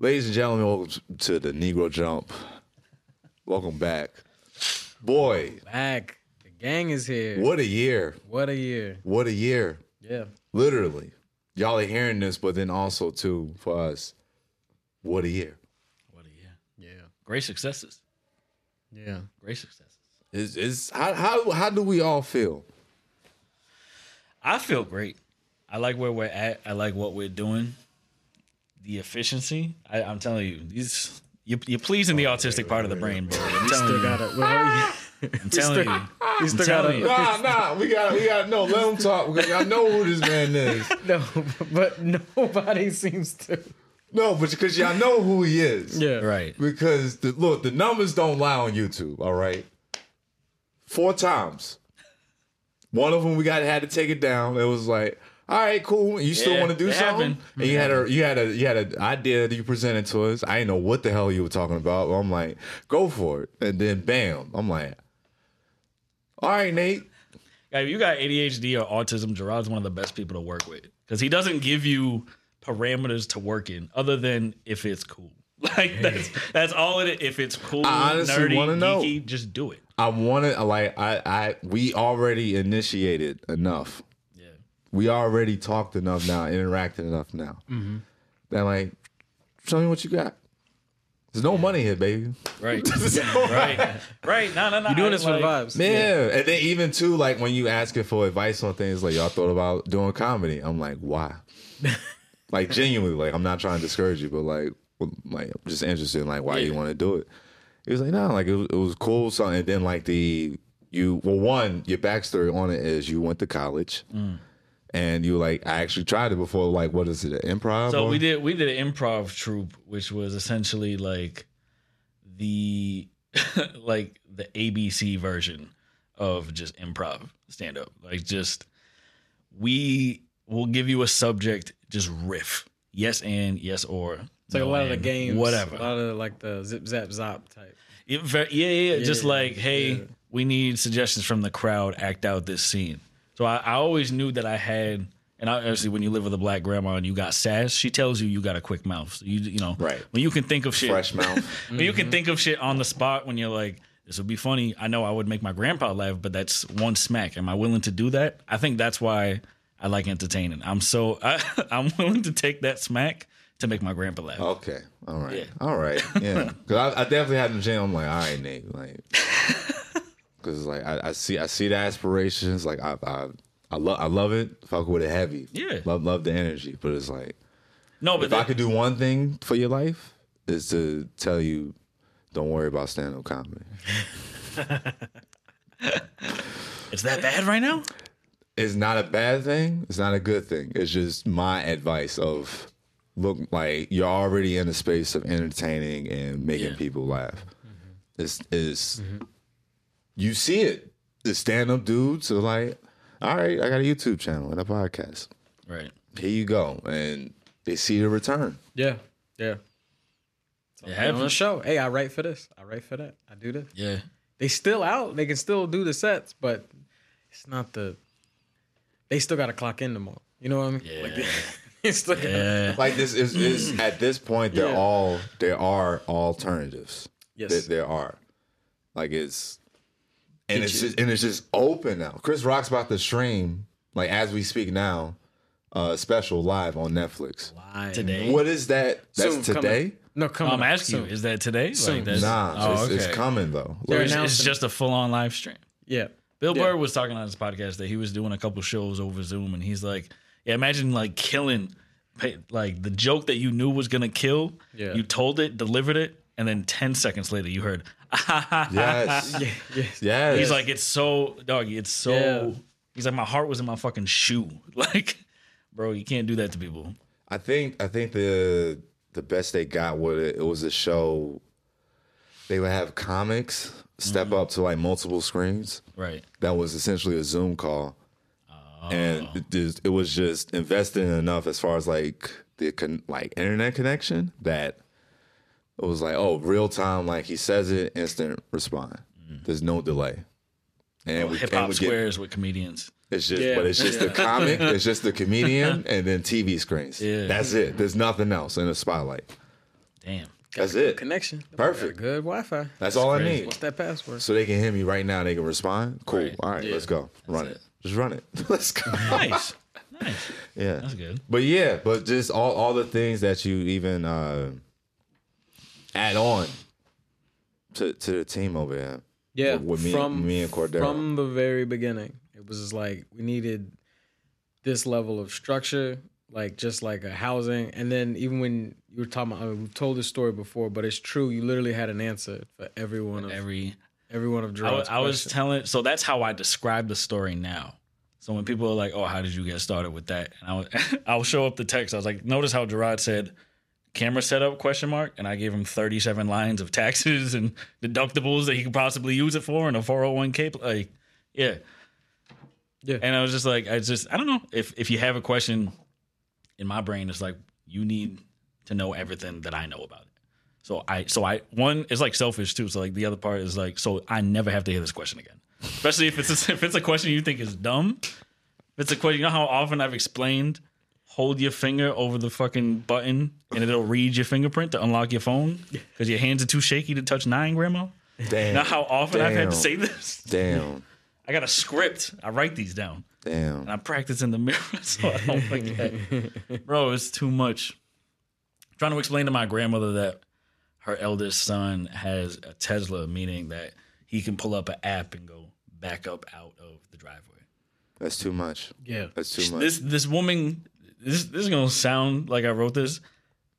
Ladies and gentlemen, welcome to the Negro Jump. Welcome back. Boy, Back. The gang is here. what a year. What a year. What a year. Yeah. Literally. Y'all are hearing this, but then also, too, for us, what a year. What a year. Yeah. Great successes. Yeah. Great successes. Is is how, how how do we all feel? I feel great. I like where we're at. I like what we're doing. The efficiency. I, I'm telling you, these you, you're pleasing the autistic part of the brain, bro. I'm telling Still you. got it. Well, I'm telling you. you still I'm got telling you. it. Nah, nah, we got we got no. Let him talk because I know who this man is. No, but nobody seems to. No, but because y'all know who he is. Yeah. Right. Because the, look, the numbers don't lie on YouTube. All right, four times. One of them we got had to take it down. It was like, all right, cool. You still Yeah, want to do something? happened. And you had a you had a you had an idea that you presented to us. I didn't know what the hell you were talking about. I'm like, go for it. And then bam, I'm like, all right, Nate. If you got ADHD or autism, Jarrod's one of the best people to work with because he doesn't give you parameters to work in other than if it's cool. Like that's that's all it is. If it's cool, I honestly nerdy, wanna know. geeky, just do it. I wanted like I I we already initiated enough. Yeah. We already talked enough now, interacted enough now. Mm-hmm. That like, show me what you got. There's no money here, baby. Right. right. Right. No, no, no. You're doing I- this for the like- vibes. Yeah. and then even too, like when you asking for advice on things, like y'all thought about doing comedy. I'm like, why? like genuinely, like I'm not trying to discourage you, but like, like I'm just interested in like why you want to do it. He was like, no, like it was, it was cool. So and then like the you well one your backstory on it is you went to college. Mm. And you like I actually tried it before. Like, what is it? An improv? So or- we did we did an improv troupe, which was essentially like the like the ABC version of just improv stand up. Like just we will give you a subject, just riff. Yes and yes or. It's like a lot of the and, games. Whatever. A lot of like the zip zap zop type. It yeah, yeah, yeah. Just Yeah, like, hey, yeah. we need suggestions from the crowd. Act out this scene. So I, I always knew that I had, and obviously when you live with a black grandma and you got sass, she tells you you got a quick mouth. So you you know, Right. When you can think of shit, fresh mouth. when you can mm-hmm. think of shit on the spot, when you're like, this would be funny. I know I would make my grandpa laugh, but that's one smack. Am I willing to do that? I think that's why I like entertaining. I'm so I, I'm willing to take that smack to make my grandpa laugh. Okay. All right. Yeah. All right. Yeah. Because I, I definitely had the jam. I'm like, all right, Nate. Like, because like I, I see, I see the aspirations. Like I, I, I love, I love it. Fuck with it heavy. Yeah. Love, love the energy. But it's like, No, but if I could do one thing for your life, is to tell you, don't worry about stand up comedy. it's that bad right now. It's not a bad thing. It's not a good thing. It's just my advice of look like you're already in a space of entertaining and making Yeah. people laugh. Mm-hmm. It's is mm-hmm. You see it. The stand up dudes are like, all right, I got a YouTube channel and a podcast. Right. Here you go. And they see the return. Yeah. Yeah. It On the show. Hey, I write for this. I write for that. I do this. Yeah. They still out. They can still do the sets, but it's not the. They still got to clock in tomorrow. You know what I mean? Yeah. Like they, they still gotta- Yeah. Like this is, is at this point they're Yeah. all there are alternatives. Yes. There, there are. Like it's and it's just and it's just open now. Chris Rock's about to stream, like as we speak now, uh special live on Netflix. Live. Today. What is that? That's Soon, coming. today? No, come I'm on. asking you, is that today? Soon. Like that's, Nah, oh, it's, it's coming though. They're it's, it's just a full on live stream. Yeah. Bill Yeah. Burr was talking on his podcast that he was doing a couple shows over Zoom, and he's like, "Yeah, imagine like killing, like the joke that you knew was gonna kill. Yeah. You told it, delivered it, and then ten seconds later you heard, Yes. Yeah. Yes. Yes. He's like, it's so doggy. It's so. Yeah. He's like, my heart was in my fucking shoe. Like, bro, you can't do that to people. I think I think the the best they got with it, it was a show they would have comics step mm-hmm. up to like multiple screens. Right. that was essentially a Zoom call, and oh. it, it was just invested in enough as far as like the con- like internet connection that it was like oh real time like he says it instant respond. There's no delay, and we Hip hop we get- squares with comedians. it's just Yeah. but it's just the comic, it's just the comedian, and then TV screens. Yeah. That's it. There's nothing else in the spotlight. Damn. That's it. Connection. Perfect. Good Wi-Fi. That's all I need. What's that password? So they can hear me right now. They can respond. Cool. Right. All right, Yeah. let's go. Run it. it. Just run it. let's go. Nice. nice. yeah. That's good. But yeah, but just all all the things that you even uh add on to to the team over there. Yeah, With- with me- from me and Cordero. from the very beginning, it was just like we needed this level of structure, like just like a housing, and then even when you were talking, about, I mean, we've told this story before, but it's true. You literally had an answer for every one of Every every one of I, Jarrod's wa- I was telling so that's how I describe the story now. So when people are like, "Oh, how did you get started with that?" and I was, I'll show up the text. I was like, "Notice how Gerard said camera setup question mark," and I gave him 37 lines of taxes and deductibles that he could possibly use it for and a 401k. Like, yeah, Yeah. And I was just like, I just I don't know if if you have a question in my brain, it's like you need to know everything that I know about it. So I, so I, one is like selfish too. So like the other part is like, so I never have to hear this question again. Especially if it's a, if it's a question you think is dumb. If it's a question, you know how often I've explained, hold your finger over the fucking button and it'll read your fingerprint to unlock your phone because your hands are too shaky to touch nine, grandma. Damn. Now how often I've had to say this. Damn. I got a script. I write these down. Damn. And I practice in the mirror so I don't forget. Bro, it's too much. trying to explain to my grandmother that her eldest son has a Tesla, meaning that he can pull up an app and go back up out of the driveway. That's too much. yeah. That's too much. This this woman, this this is gonna sound like I wrote this.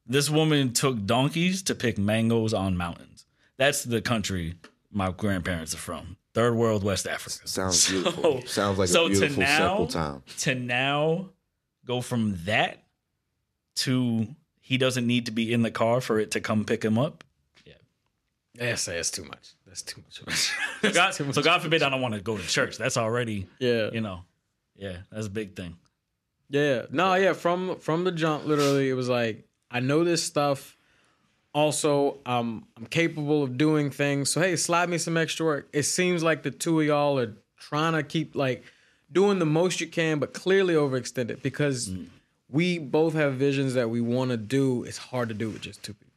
This woman took donkeys to pick mangoes on mountains. That's the country my grandparents are from. Third world West Africa. Sounds So- beautiful. Sounds like so a to beautiful, now- simple time. to now go from that to he doesn't need to be in the car for it to come pick him up. Yeah, say it's too much. That's too much. So God, so God forbid I don't want to go to church. That's already, yeah. you know, yeah, that's a big thing. Yeah. No, yeah, from from the jump, literally, it was like, I know this stuff. Also, um, I'm capable of doing things. So hey, slide me some extra work. It seems like the two of y'all are trying to keep like doing the most you can, but clearly overextended because we both have visions that we want to do. It's hard to do with just two people.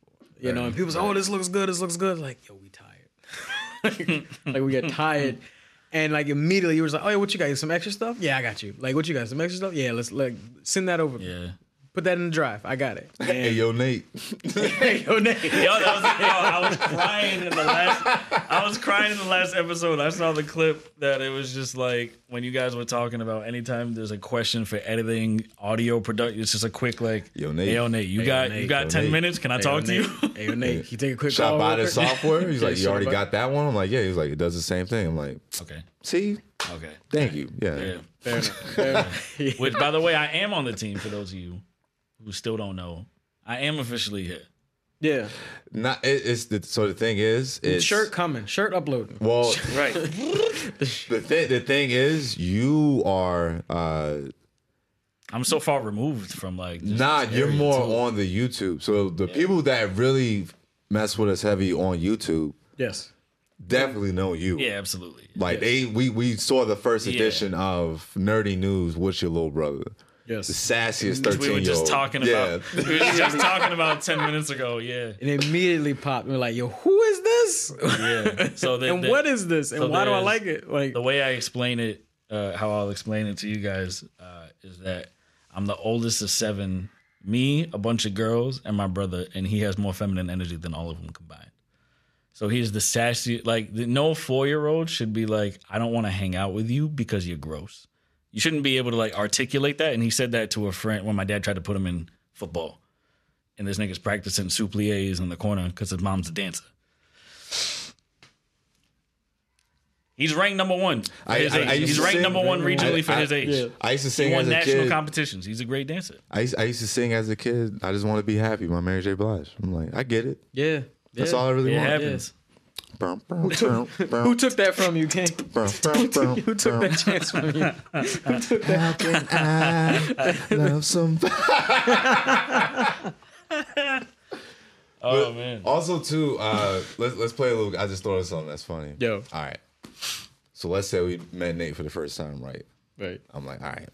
You know, and people say, "Oh, this looks good. This looks good." Like, yo, we tired. like we get tired. And like immediately you was like, oh yeah, what you got? Some extra stuff? Yeah, I got you. Like what you got? Some extra stuff? Yeah, let's like send that over. Yeah. Put that in the drive. I got it. Hey, yo, Nate. Hey, yo, Nate. Yo, that was, yo, I was crying in the last. I was crying in the last episode. I saw the clip that it was just like when you guys were talking about anytime there's a question for editing, audio production. It's just a quick like, Yo, Nate. Hey, yo, Nate, you Hey, got Nate. you got Yo, ten Nate. minutes? Can I Hey, talk yo, to you? Hey, yo, Nate. You take a quick Shot call. by real the software. He's like, you already got that one? I'm like, yeah. He's like, it does the same thing. I'm like, okay, see? okay, Thank you. Yeah. yeah. Fair enough. Fair enough. Yeah. Which, by the way, I am on the team. For those of you who still don't know, I am officially here. yeah. Not it, it's the so the thing is it's Shirt coming. Shirt uploading. Well, Right. the thing the thing is you are uh I'm so far removed from like. just Nah, you're more too. on the YouTube. So the people that really mess with us heavy on YouTube Yes. definitely know you. Yeah, absolutely. Like they we we saw the first Yeah. edition of Nerdy News with your little brother. The Yes. sassiest we were just talking yeah. about. We were just talking about ten minutes ago. Yeah, And it immediately popped. We're like, yo, who is this? yeah. So the, and the- what is this? And so why do I like it? Like, the way I explain it, uh, how I'll explain it to you guys, uh, is that I'm the oldest of seven. Me, a bunch of girls, and my brother, and he has more feminine energy than all of them combined. So he's the sassy. Like the, no four year old should be like, I don't want to hang out with you because you're gross. You shouldn't be able to like articulate that. And he said that to a friend when my dad tried to put him in football, and this nigga's practicing soupliers in the corner because his mom's a dancer. He's ranked number one. for I- his I- age. I used He's ranked sing- number one regionally I- for I- his age. yeah. I used to He sing won as a national kid. competitions. He's a great dancer. I used, I used to sing as a kid. I just want to be happy by Mary J. Blige. I'm like, I get it. yeah. That's yeah. all I really It want. happens. Brum, brum, brum, brum, Who took that from you, King? brum, brum, brum, Who took that chance from you? Who took that? How can I love somebody? Oh man. Also, too, uh, let's let's play a little. I just thought of something that's funny. Yo. All right. So let's say we met Nate for the first time, right? Right. I'm like, all right.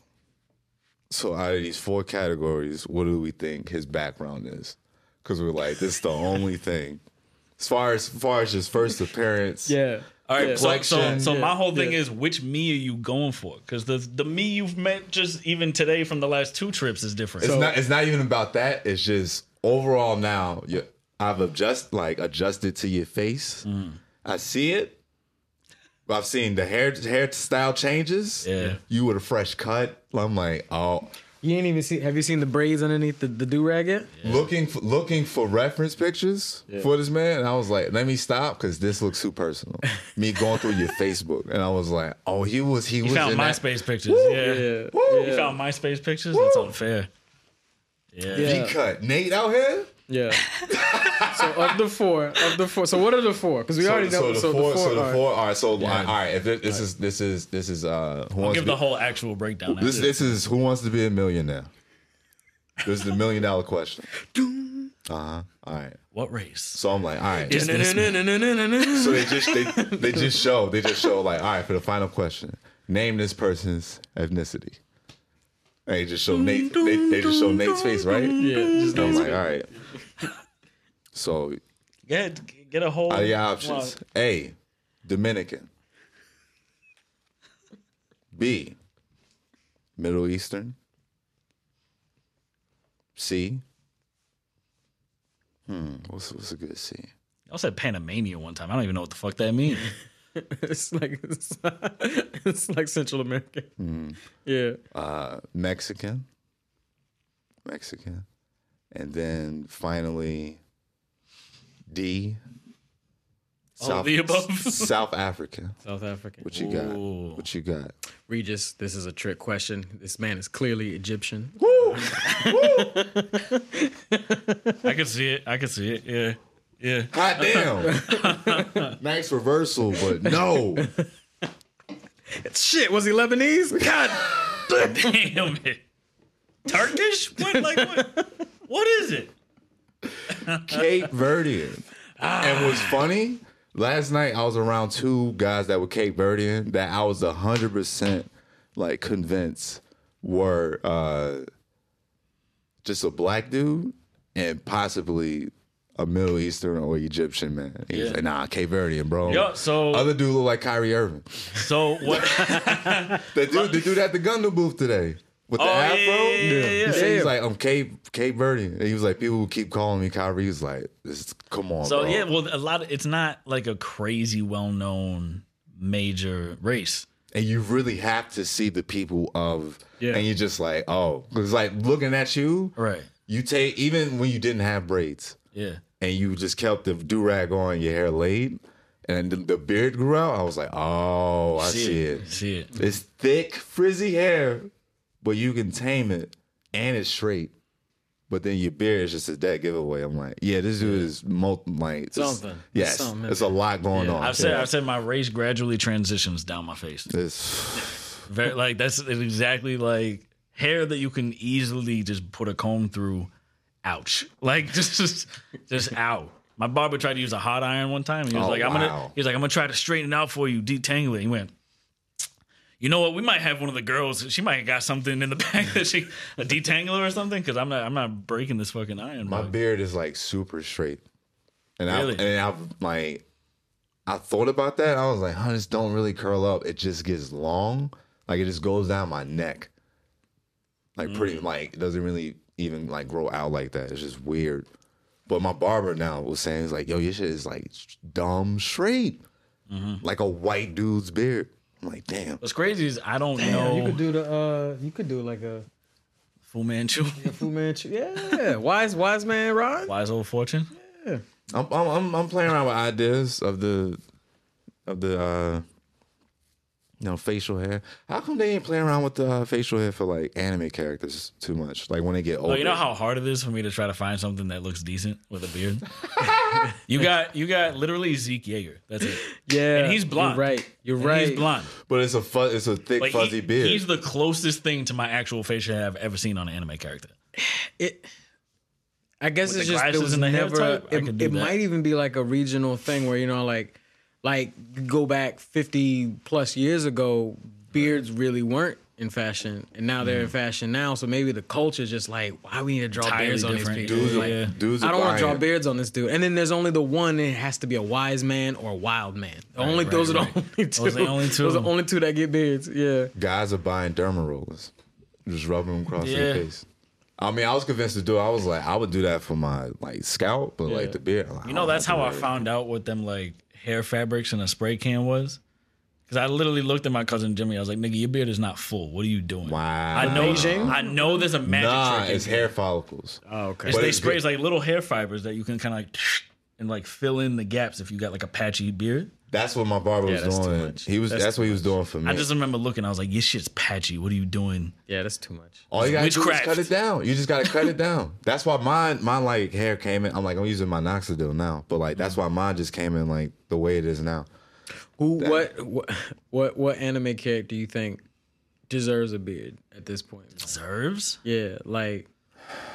So out of these four categories, what do we think his background is? because we're like, this is the only thing. As far as, as far as his first appearance, Yeah. All right, Yeah. so, so, Complexion. so my whole thing yeah. is which me are you going for? Because the the me you've met just even today from the last two trips is different. it's not. It's not even about that. It's just overall now. You, I've adjust like adjusted to your face. Mm. I see it. I've seen the hair hairstyle changes. Yeah. you with a fresh cut. I'm like, oh, You ain't even see. Have you seen the braids underneath the, the do rag yet? looking for, looking for reference pictures for this man. And I was like, let me stop because this looks too personal. me going through your Facebook, and I was like, oh, he was he you was found in that- MySpace pictures. Yeah. Yeah. You found MySpace pictures? That's unfair. Yeah. Yeah. He cut Nate out here. Yeah. so of the four, of the four. So what are the four? Because we already know. So, the four, so the are- four. All right, so all right, all right. If it, this is this is this is uh, who I'll wants give to the whole actual breakdown. this after. this is who wants to be a millionaire. This is the million dollar question. Uh huh. All right. what race? So I'm like, all right. Is this? So they just they, they just show they just show like all right for the final question name this person's ethnicity. And they just show Nate they, they just show Nate's face right. Yeah. Just I'm like all right. So Get get a whole. out of your options, A, Dominican. B, Middle Eastern. C. Hmm. What's what's a good C? I said Panamania one time. I don't even know what the fuck that means. it's like it's, it's like Central America. Mm-hmm. Yeah. uh, Mexican, Mexican, and then finally D. All of the above? South Africa. South Africa. What you got? Ooh. What you got? Regis, this is a trick question. This man is clearly Egyptian. I can see it. I can see it. Yeah. Yeah. Hot damn! nice reversal, but no. Shit, was he Lebanese? God. Damn it. Turkish? What like what? What is it? Cape Verdean. And what's funny, last night I was around two guys that were Cape Verdean that I was hundred percent like convinced were uh just a black dude and possibly a Middle Eastern or Egyptian man. He was Yeah. like, nah, Cape Verdean, bro. Yo, so Other dude look like Kyrie Irving. so what The dude, the dude at the Gundam booth today with the Oh, yeah, afro. yeah, yeah, yeah, He said he's like, um, I'm Cape Cape Verdean. And he was like, people who keep calling me Kyrie. He's like, this is, come on, So bro. yeah, well a lot of it's not like a crazy well known major race. and you really have to see the people of Yeah. and you're just like oh because like looking at you Right. you take even when you didn't have braids Yeah. And you just kept the do-rag on your hair laid and the, the beard grew out i was like oh i see, it. See it. it's thick frizzy hair but you can tame it and it's straight but then your beard is just a dead giveaway. I'm like, yeah, this dude is multi, like it's- Something. Yes, Something, it's a lot going on. I've said Yeah. I've said my race gradually transitions down my face. It's- Very like that's exactly like hair that you can easily just put a comb through. Ouch! Like just just just out. My barber tried to use a hot iron one time. And he was Oh, like, "I'm wow. gonna." He was like, "I'm gonna try to straighten it out for you, detangle it." He went. You know what? We might have one of the girls. She might have got something in the back that she a detangler or something. Because I'm not. I'm not breaking this fucking iron. My bro. beard is like super straight, and I and I've like I thought about that. I was like, huh, this don't really curl up. It just gets long, like it just goes down my neck, like Mm. pretty like it doesn't really even like grow out like that. It's just weird. But my barber now was saying, he's like, yo, your shit is like dumb straight, Mm-hmm. like a white dude's beard. I'm like, damn. What's crazy is I don't Yeah, know you could do the uh you could do like a, Fu Manchu, a Fu Manchu. Yeah. Wise wise man Rod. wise old fortune. I'm I'm I'm, I'm playing around with ideas of the of the uh you know facial hair. How come they ain't playing around with the uh, facial hair for like anime characters too much? Like when they get older. Oh, you know how hard it is for me to try to find something that looks decent with a beard. you got you got literally Zeke Yeager. That's it. Yeah. And he's blonde. You're right. You're And right. He's blonde. but it's a fu- it's a thick Like, fuzzy he- beard. He's the closest thing to my actual facial hair I've ever seen on an anime character. It I guess With it's the just there glasses was and the hair never type, I it, it might even be like a regional thing where you know like like go back 50 plus years ago beards really weren't in fashion, and now they're in mm-hmm. fashion now. So maybe the culture is just like, why we need to draw Entirely beards on these different. people? Dudes, Like, Yeah. dudes I don't want to draw beards on this dude. And then there's only the one. It has to be a wise man or a wild man. only right, those right. are the only two. Those are the only two. Those are the only two that get beards. Yeah. Guys are buying derma rollers, just rubbing them across their face. I mean, I was convinced to do. it. I was like, I would do that for my like scalp, but Yeah. like the beard. like, You know, don't that's how to I worry. found out what them like hair fabrics in a spray can was. Because I literally looked at my cousin Jimmy. I was like, "Nigga, your beard is not full. What are you doing?" Wow. I know. Beijing? I know there's a magic Nah, trick. in it's here. hair follicles. Oh, okay. It's, But they it's spray it's like little hair fibers that you can kind of like and like fill in the gaps if you got like a patchy beard. That's what my barber Yeah, was that's too doing. much. He was. That's That's, what he was doing for me. I just remember looking. I was like, "Your shit's patchy. What are you doing?" Yeah, that's too much. All you gotta do is cut it down. You just gotta cut it down. That's why mine, my like hair came in. I'm like, I'm using my Noxidil now, but like that's mm. why mine just came in like the way it is now. Who? What? What? What? What anime character do you think deserves a beard at this point? Deserves? Yeah, like,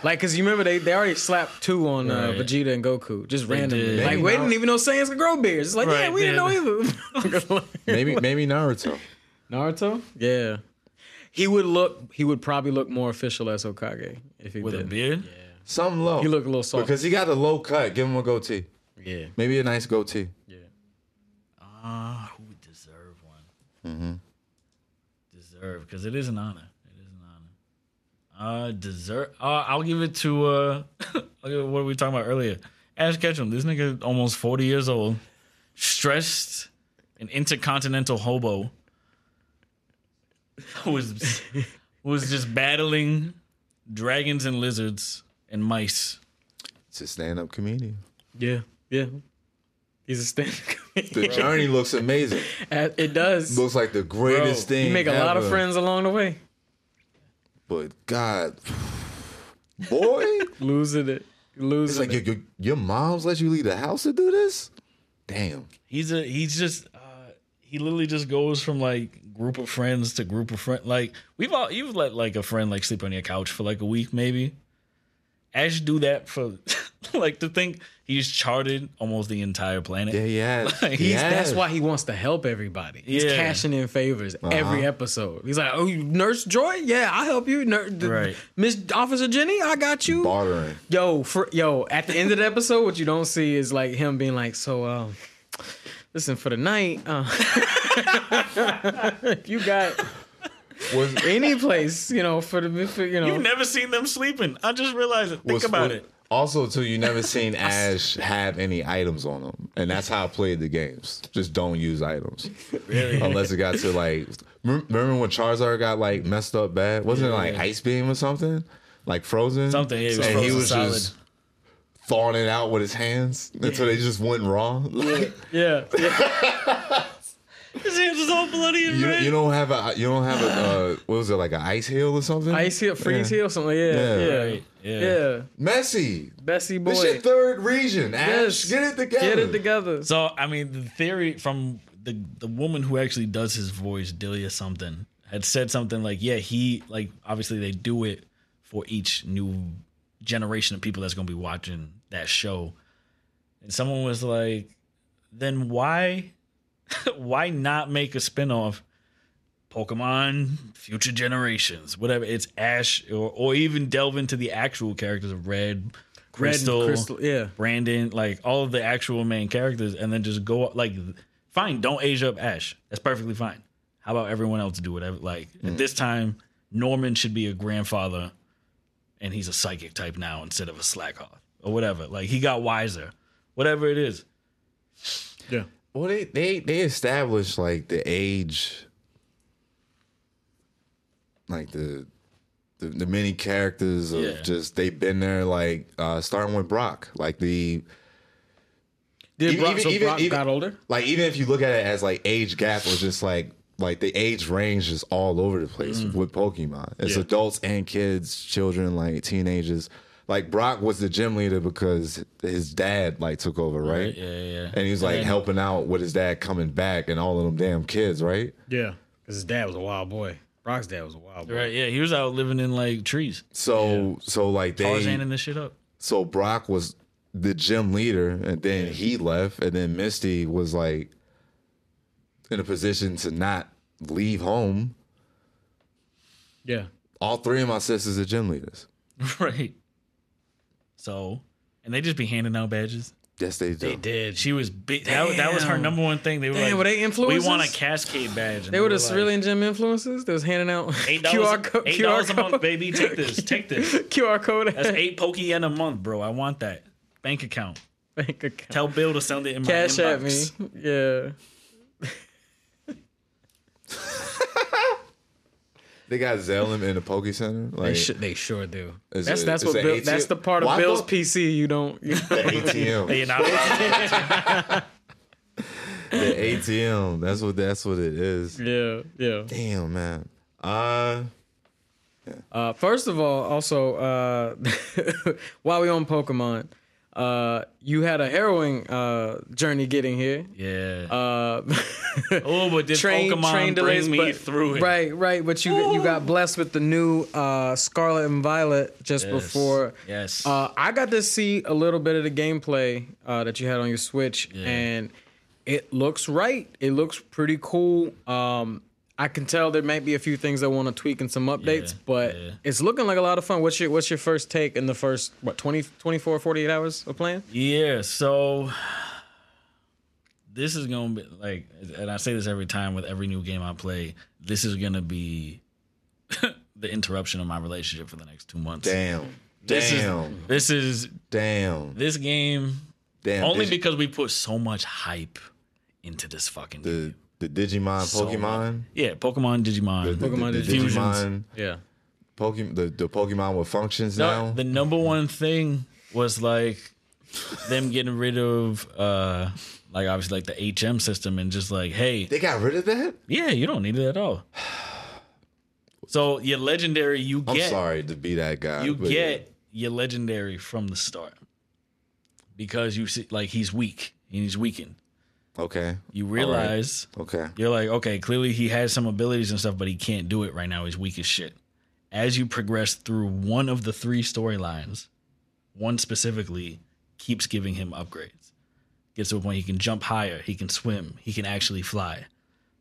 like, cause you remember they they already slapped two on uh, Right. Vegeta and Goku just randomly. did. Like, Maybe we not. didn't even know Saiyans could grow beards. It's like, yeah, Right, we didn't know either. Maybe, maybe Naruto. Naruto? Yeah. He would look. He would probably look more official as Hokage if he With a did. Yeah. Something low. He look a little soft. because he got a low cut. Give him a goatee. yeah. Maybe a nice goatee. Yeah. Ah, who would deserve one? Mm-hmm. Deserve, because it is an honor. It is an honor. Uh, dessert. Uh, I'll give it to. uh I'll give it- What were we talking about earlier? Ash Ketchum. This nigga almost forty years old, stressed, an intercontinental hobo, was was just battling dragons and lizards and mice. It's a stand up comedian. Yeah. Yeah. He's a stand up comedian. The journey looks amazing. It does. Looks like the greatest Bro, thing. You make a lot of friends along the way. But God, boy, Losing it. it's Losing like it. your, your, your mom's let you leave the house to do this. Damn. He's a he's just uh, he literally just goes from like group of friends to group of friends. Like we've all you've let like a friend like sleep on your couch for like a week maybe. Ash do that for like to think he's charted almost the entire planet. Yeah, yeah. Like, that's why he wants to help everybody. He's Yeah. cashing in favors every Uh-huh. episode. He's like, "Oh, you Nurse Joy? Yeah, I'll help you. Nur- Right. Miss Officer Jenny, I got you." bartering. Yo, for yo, at the end of the episode, what you don't see is like him being like, "So, um, listen for the night, uh, if you got Was any place, you know, for the, for, you know, You've never seen them sleeping. I just realized it. Think was- about was- it. Also, too, you never seen Ash have any items on him, and that's how I played the games. Just don't use items, unless it got to like. Remember when Charizard got like messed up bad? Wasn't it like Ice Beam or something? Like frozen. Something, yeah, and he was solid. just thawing it out with his hands until they just went raw. Like, yeah, yeah, His hands was all bloody and you, red. you don't have a you don't have a uh, what was it like an Ice Heal or something? Ice Heal, freeze Yeah. heel, something. Yeah, Yeah. yeah, Right, yeah. yeah. Messi. Bessie boy, This your third region, Ash. Yes. Get it together. get it together. So I mean, the theory from the the woman who actually does his voice, Delia something, had said something like, "Yeah, he like obviously they do it for each new generation of people that's going to be watching that show." And someone was like, "Then why, why not make a spinoff?" Pokemon, future generations, whatever. It's Ash, or, or even delve into the actual characters of Red, Red Crystal, crystal, yeah. Brandon, like all of the actual main characters, and then just go like, fine, don't age up Ash. That's perfectly fine. How about everyone else do whatever? Like at mm. this time, Norman should be a grandfather, and he's a psychic type now instead of a slack off or whatever. Like he got wiser, whatever it is. Yeah. Well, they they they established like the age, like the the, the many characters of Yeah. just they've been there. Like uh starting with Brock, like the Did Even- Brock, even- so even- Brock even- got older? like even if you look at it as like age gap was just like like the age range is all over the place with Pokemon. It's Yeah. adults and kids, children, like teenagers. Like Brock was the gym leader because his dad like took over, right? Yeah, yeah, yeah. And he was like And- helping out with his dad coming back and all of them damn kids, right? Yeah, because his dad was a wild boy. Brock's dad was a wild boy. Right, yeah, he was out living in like trees, So so like they Tarzaning this shit up. so Brock was the gym leader, and then he left, and then Misty was like in a position to not leave home. Yeah. All three of my sisters are gym leaders. right. So, and they just be handing out badges. Yes, they do. They did. She was big. That, that was her number one thing. They were Damn, like, were they We want a? Cascade badge. And They were the like, civilian gym influencers that was handing out Eight QR dollars, code. eight dollars a month, baby. Take this, take this. QR code. That's eight pokey yen a month, bro. I want that bank account. bank account. Tell Bill to send it in my Cash at me. Yeah. They got Zellum in the Poke Center. They, Like sh- they sure do. Is That's it- that's what Bill, ATM? that's the part of Why Bill's don't- PC you don't. You, the ATM. You're not- the ATM. That's what that's what it is. yeah, yeah. Damn man. Uh Uh, first of all, also uh, while we on Pokemon, uh, you had a harrowing uh, journey getting here. yeah. Uh, oh, but did Pokemon bring me but- through it? Right, right. But you you got blessed with the new uh, Scarlet and Violet just Yes. before. Yes. Uh, I got to see a little bit of the gameplay uh, that you had on your Switch, Yeah. and it looks right. It looks pretty cool. Um, I can tell there might be a few things I want to tweak and some updates, Yeah, but yeah. it's looking like a lot of fun. What's your What's your first take in the first what 20, 24, 48 hours of playing? Yeah, so this is gonna be like, and I say this every time with every new game I play. This is gonna be the interruption of my relationship for the next two months. damn. This is- Damn. This is damn. this game Damn. only Did you- because we put so much hype into this fucking game. The the Digimon So Pokemon. Yeah, Pokemon, Digimon. The, the, Pokemon the, the Fusions. Digimon Yeah, Pokemon the, the Pokemon with functions No, now. the number one thing was like them getting rid of uh like obviously like the HM system and just like, hey, they got rid of that? Yeah, you don't need it at all. So your legendary, you get. I'm sorry to be that guy. you but get your legendary from the start because you see like he's weak and he's weakened. Okay. You realize Okay. you're like, okay, clearly he has some abilities and stuff, but he can't do it right now. He's weak as shit. As you progress through one of the three storylines, one specifically keeps giving him upgrades. Gets to a point he can jump higher, he can swim, he can actually fly.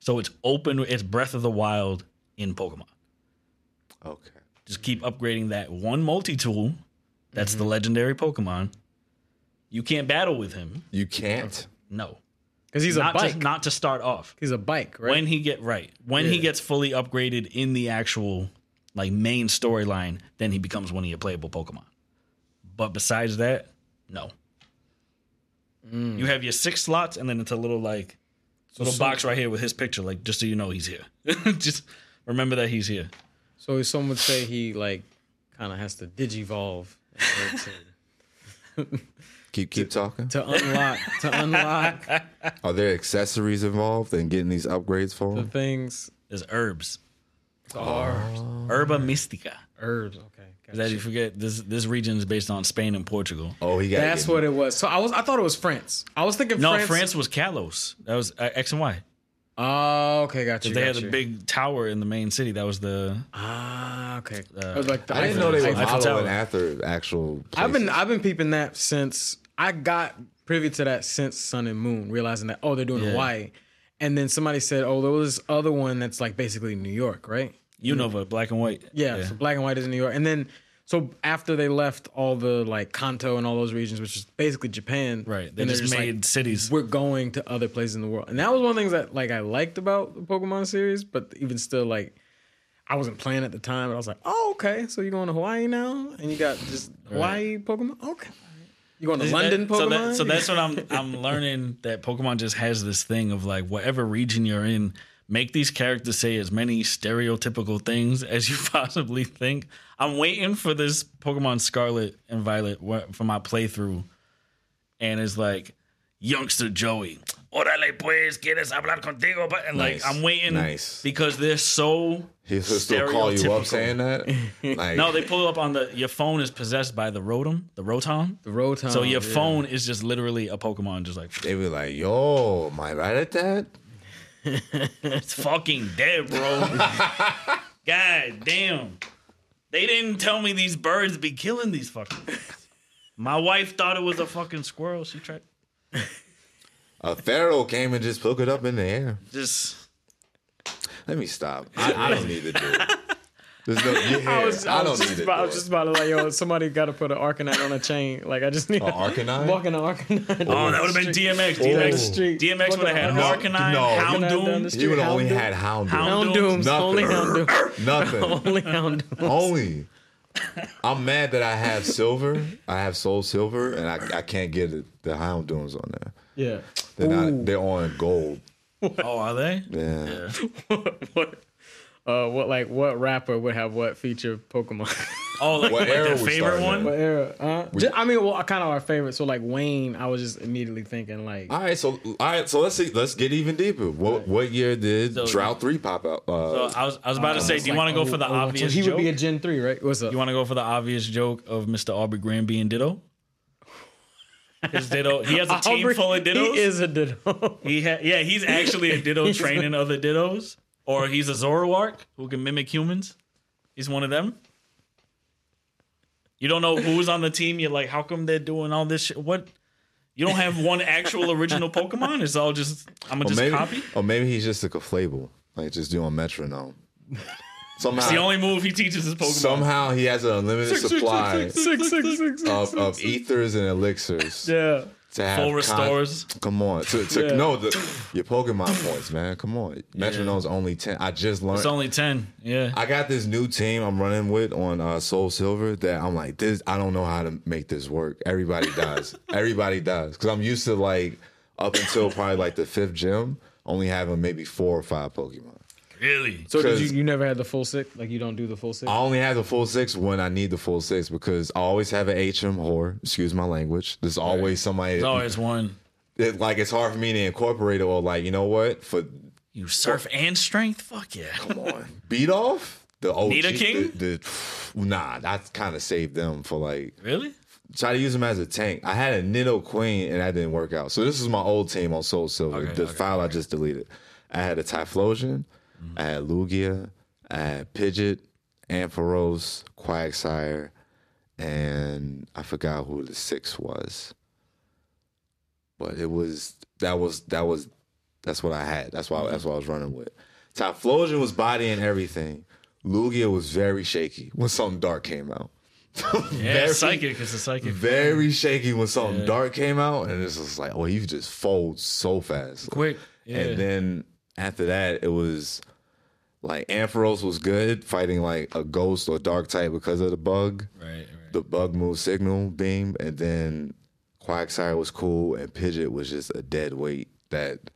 So it's open, it's Breath of the Wild in Pokemon. Okay. Just keep upgrading that one multi tool. That's the mm-hmm. legendary Pokemon. You can't battle with him. You can't. No, because he's a not bike. to, not to start off. he's a bike, right? When he get right, when he gets fully upgraded in the actual like main storyline, then he becomes one of your playable Pokemon. But besides that, no. Mm. You have your six slots, and then it's a little like little box right here with his picture, like just so you know he's here. just remember that he's here. So some would say he like kind of has to digivolve in order to, Keep keep talking. to unlock to unlock Are there accessories involved in getting these upgrades for the him? things. is herbs, Are Herba Mystica. herbs. Okay, Because as you forget, this this region is based on Spain and Portugal. Oh, he got. that's what it was. So I was I thought it was France. I was thinking No, France. France, was Kalos. That was uh, X and Y. Oh, okay, got you. They got had a big tower in the main city. That was the Ah, okay. Uh, it was like the I didn't know they were Eiffel following after actual. I've been places. I've been peeping that since I got privy to that since Sun and Moon, realizing that oh they're doing Yeah. Hawaii, and then somebody said oh there was this other one that's like basically New York, right? Unova, black and white. Yeah, so black and white is in New York, and then so after they left all the like Kanto and all those regions, which is basically Japan, Right. They just like, made cities. we're going to other places in the world, and that was one of the things that like I liked about the Pokemon series, but even still like. I wasn't playing at the time, but I was like, "Oh, okay. So you're going to Hawaii now, and you got just Hawaii Pokemon. Okay, you going to London That- so, that, so that's what I'm I'm learning that Pokemon just has this thing of like whatever region you're in, make these characters say as many stereotypical things as you possibly think. I'm waiting for this Pokemon Scarlet and Violet for my playthrough, and it's like youngster Joey. Órale pues, quieres hablar contigo? But and like I'm waiting Nice. because they're so He'll still call you up saying that. Like, No, they pull up on the your phone is possessed by the Rotom, the Rotom. the Rotom. So your yeah. phone is just literally a Pokemon, just like they be like, "Yo, am I right at that?" it's fucking dead, bro. God damn. They didn't tell me these birds be killing these fucking things. My wife thought it was a fucking squirrel. She tried A pharaoh came and just took it up in the air. just Let me stop. I, I don't need to do it. There's no, yeah, I was, I, I was don't just need about, I was just about to like, yo, somebody got to put an Arcanine on a chain. Like, I just need An Arcanine? Walking an Arcanine. Oh, that would have been DMX. DMX, street. DMX would have had No, Arcanine, no. Hound Arcanine down Doom. the street. He would have only had Houndoom. Hound Houndoom. Dooms. Nothing. Only Houndooms. Nothing. Only Houndooms. only. I'm mad that I have silver. I have Soul Silver, and I, I can't get it, the Houndooms on there. Yeah. They're Ooh. not. They're on gold. Oh, are they? Yeah. what? Uh, what like what rapper would have what feature Pokemon? Oh, like, What like era their we favorite starting one? at? what era? Uh, ju- I mean, well, kind of our favorite. So like Wayne, I was just immediately thinking like All right. So all right. So let's see. Let's get even deeper. What what year did So- Drought Three pop out? Uh, So I was, I was about to say, do you want to go for the oh, obvious He joke? would be a Gen three, right? What's up? you want to go for the obvious joke of Mr. Aubrey Graham being Ditto? His Ditto. He has a team Aubrey- full of Dittos. He is a Ditto. He ha- yeah, he's actually a Ditto He's training other Dittos, or he's a Zoroark who can mimic humans. He's one of them. You don't know who's on the team. You're like, how come they're doing all this shit? What? You don't have one actual original Pokemon. It's all just I'm gonna or just maybe, copy. or maybe he's just a Clefable, like just doing metronome. Somehow, It's the only move he teaches his Pokemon. somehow he has an unlimited supply six, six, six, of, of ethers and elixirs Yeah. to have Full con- restores. Come on, to, to Yeah. no, the, your Pokemon points, man. Come on, metronome's only ten. I just learned. It's only ten. Yeah. I got this new team I'm running with on uh, Soul Silver that I'm like this. I don't know how to make this work. Everybody does. Everybody does because I'm used to like up until probably like the fifth gym, only having maybe four or five Pokemon. Really? So did you, you never had the full six? Like you don't do the full six? I only have the full six when I need the full six because I always have an HM or excuse my language. There's always somebody There's always one. it, like it's hard for me to incorporate it or like you know what for You surf oh. and strength? Fuck yeah. come on beat off the old OG King. The, the, nah, I kind of saved them for like Really? try to use him as a tank. I had a Nidoqueen and that didn't work out. So this is my old team on Soul Silver. Okay, the okay, file I just deleted. I had a Typhlosion, I had Lugia, I had Pidgeot, Ampharos, Quagsire, and I forgot who the sixth was. But it was that was that was that's what I had. That's why that's what I was running with. Typhlosion was body and everything. Lugia was very shaky when something dark came out. Yeah, Very- psychic. It's a psychic. very shaky when something dark came out, and it's just like, oh, you just fold so fast, Quick. Yeah. And then after that, it was like Ampharos was good fighting like a ghost or dark type because of the bug, right, right. the bug move signal beam, and then Quagsire was cool, and Pidgeot was just a dead weight that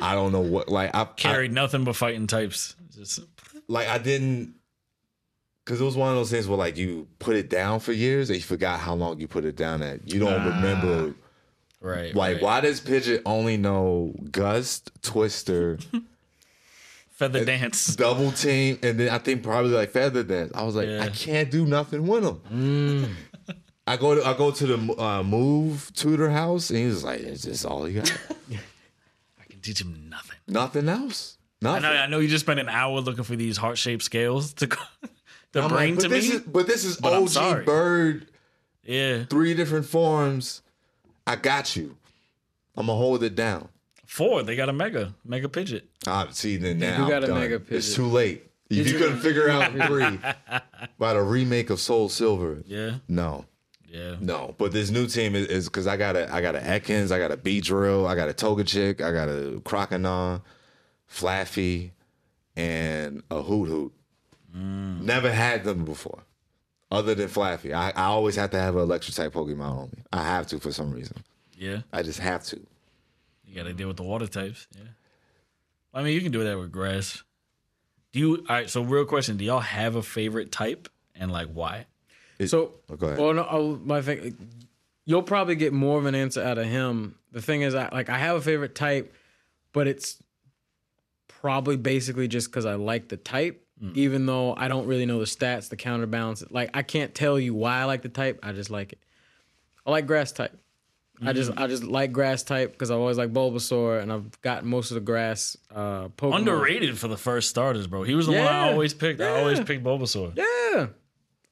I don't know what like I I- Carried nothing but fighting types. Just like I didn't because it was one of those things where like you put it down for years and you forgot how long you put it down at. You don't remember right. like right. why does Pidgeot only know Gust, Twister, feather dance. Double Team, and then I think probably like Feather Dance. I was like, Yeah. I can't do nothing with him. I go to I go to the uh, move tutor house and he's like, "Is this all you got? I can teach him nothing. nothing else? I Nothing." know. I know. You just spent an hour looking for these heart shaped scales to to I'm bring like, to this me. is but this is But OG bird yeah, three different forms. I got you. I'm gonna hold it down. Four. They got a mega mega Pidgeot. Ah, see, then now You I'm a done. mega It's Pidgeot. too late. If you couldn't figure out three by the remake of Soul Silver, Yeah, no, yeah. no. But this new team is because I got a I got a Ekans, I got a Beedrill, I got a Togetic, I got a Croconaw, Flaaffy, and a Hoothoot. Mm. Never had them before, other than Flaaffy. I, I always have to have an electric type Pokemon on me. I have to for some reason. Yeah, I just have to. You got to deal with the water types. Yeah, I mean, you can do that with grass. Do you? All right. So, real question: Do y'all have a favorite type, and like why? So, Oh, go ahead. well, no, I, my thing, you'll probably get more of an answer out of him. The thing is, I like I have a favorite type, but it's probably basically just because I like the type, mm. even though I don't really know the stats, the counterbalance. Like I can't tell you why I like the type. I just like it. I like grass type. I just I just like grass type because I've always liked Bulbasaur and I've gotten most of the grass uh Pokemon. Underrated for the first starters, bro. He was the one I always picked. I always picked Bulbasaur. Yeah.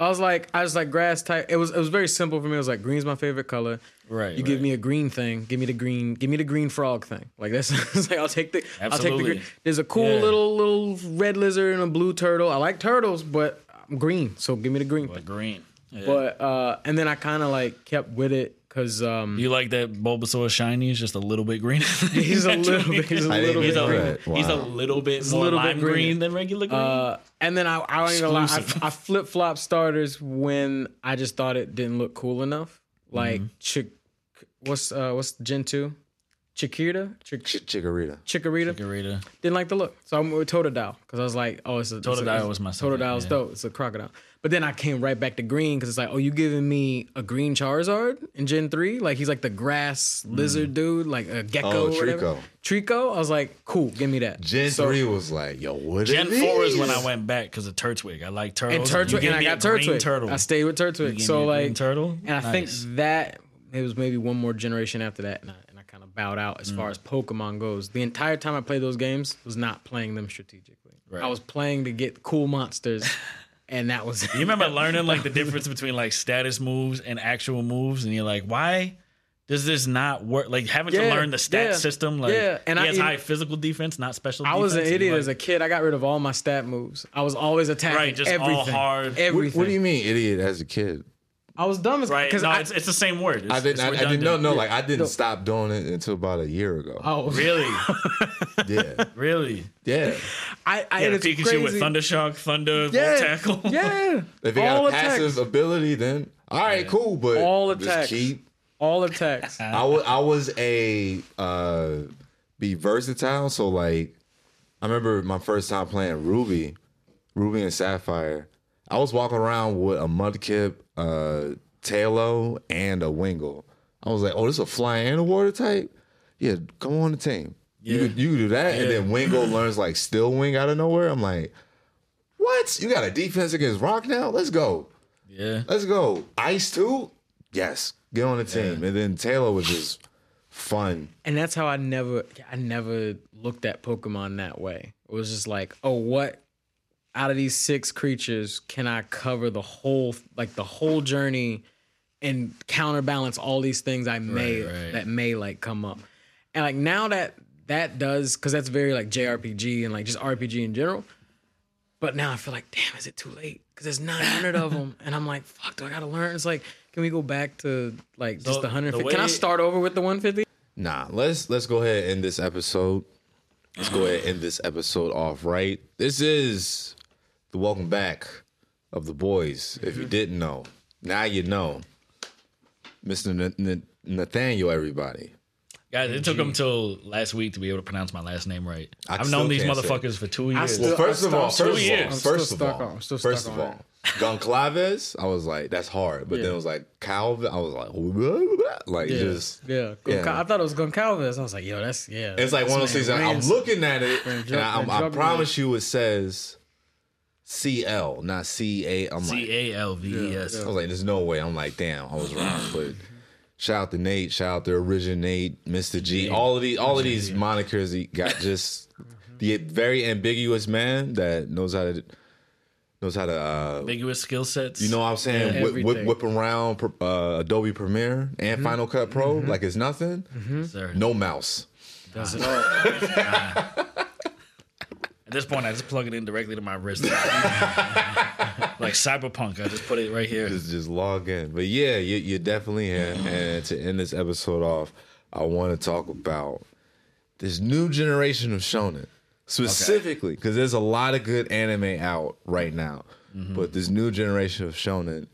I was like, I was like grass type. It was it was very simple for me. It was like green's my favorite color. Right. You give me a green thing, give me the green, give me the green frog thing. Like that's like I'll take the I'll take the Absolutely. green. There's a cool Yeah. little little red lizard and a blue turtle. I like turtles, but I'm green, so give me the green. But green. Yeah. But uh, and then I kind of like kept with it because um, you like that Bulbasaur shiny is just a little bit greener. he's a little bit, he's a I little didn't bit know green. that. He's a little bit a more little lime greener. green than regular green. Uh, and then I, I don't even lie. I, I flip flop starters when I just thought it didn't look cool enough. Like Mm-hmm. Chick, what's uh what's Gen two, Chiquita, Chick, Ch- Chikorita. Chikorita. Garita. Didn't like the look, so I went with Totodile because I was like, oh, it's a it's a- Totodile it's- was my second, Totodile's yeah. dope. It's a crocodile. But then I came right back to green because it's like, oh, you giving me a green Charizard in Gen three? Like he's like the grass mm. lizard dude, like a gecko. Oh. Treecko. Treecko. I was like, cool, give me that. Gen So- three was like, yo, what Gen it four is when I went back because of Turtwig. I like turtles. and Turtwig, give and I got a green Turtwig. Turtle. I stayed with You Turtwig. give So me a green like, turtle. and I Nice. think that it was maybe one more generation after that, and bowed out as Mm. far as Pokemon goes. The entire time I played those games was not playing them strategically. Right. I was playing to get cool monsters, and that was You remember learning like the difference between like status moves and actual moves, and you're like, why does this not work? Like having to Yeah, learn the stat yeah, system. Like, yeah. And he I has even- high physical defense, not special. I was an idiot you're as a kid. I got rid of all my stat moves. I was always attacking Right, just all everything. hard. Everything. What, what do you mean, idiot? As a kid, I was dumb as Right? because No, I it's, it's the same word. It's, I didn't. it's I, I didn't know. redundant. No, like I didn't No. stop doing it until about a year ago. oh Really, Yeah, really. yeah. I I Yeah, and it's Pikachu crazy. with Thunder Shock, Thunder, yeah, Tackle. yeah. If you got a passive attacks. ability, then all right, cool. But All just attacks. keep. all attacks. I was I was a uh, be versatile. So like, I remember my first time playing Ruby, Ruby and Sapphire. I was walking around with a Mudkip, uh, Taillow, and a Wingull. I was like, oh, this is a flying and a water type. Yeah, come on the team. You Yeah. could you could do that, and then Wingull learns like Steel Wing out of nowhere. I'm like, what? You got a defense against Rock now? Let's go. Yeah. Let's go. Ice too? Yes. Get on the team. And then Taillow was just fun. and that's how I never I never looked at Pokemon that way. It was just like, oh, what out of these six creatures can I cover the whole like the whole journey and counterbalance all these things I may Right, right. that may like come up. And like now that that does because that's very like JRPG and like just RPG in general. But now I feel like, damn, is it too late? Because there's 900 of them, and I'm like, fuck, do I gotta learn? It's like, can we go back to like just So, the 150? the can I start over with the 150? Nah, let's let's go ahead and end this episode. Let's go ahead and end this episode off right. This is the welcome back of the boys. If you mm-hmm. didn't know, now you know. Mr. N- N- Nathaniel, everybody. Guys, it took them till last week to be able to pronounce my last name right. I I've known these can't say motherfuckers for two years. still- Well, first I'm of all, first of two all, years. I'm still first of stuck all, on- I'm still first stuck of on all, Goncalves, I was like, that's hard. But then it was like Calvin, I was like, like Yeah, just yeah. yeah. I thought it was Goncalves. I was like, yo, that's yeah. It's like one of those things. I'm looking at it, Man, and jump- I, I, I promise you, it says CL, not C A. I'm like, A L V E S. I was like, there's no way. I'm like, damn, I was wrong. But shout out to Nate, shout out to Originate, Mr. G, all of these, all of these monikers. He got just the very ambiguous man that knows how to knows how to. uh Ambiguous skill sets. you know what I'm saying? Yeah, whip, whip, whip around uh, Adobe Premiere and Final Cut Pro like it's nothing. Sir. No mouse. Does it all. At this point, I just plug it in directly to my wrist. like Cyberpunk, I just put it right here. just just log in. But yeah, you, you're definitely here. And to end this episode off, I want to talk about this new generation of shonen specifically because there's a lot of good anime out right now, mm-hmm. but this new generation of shonen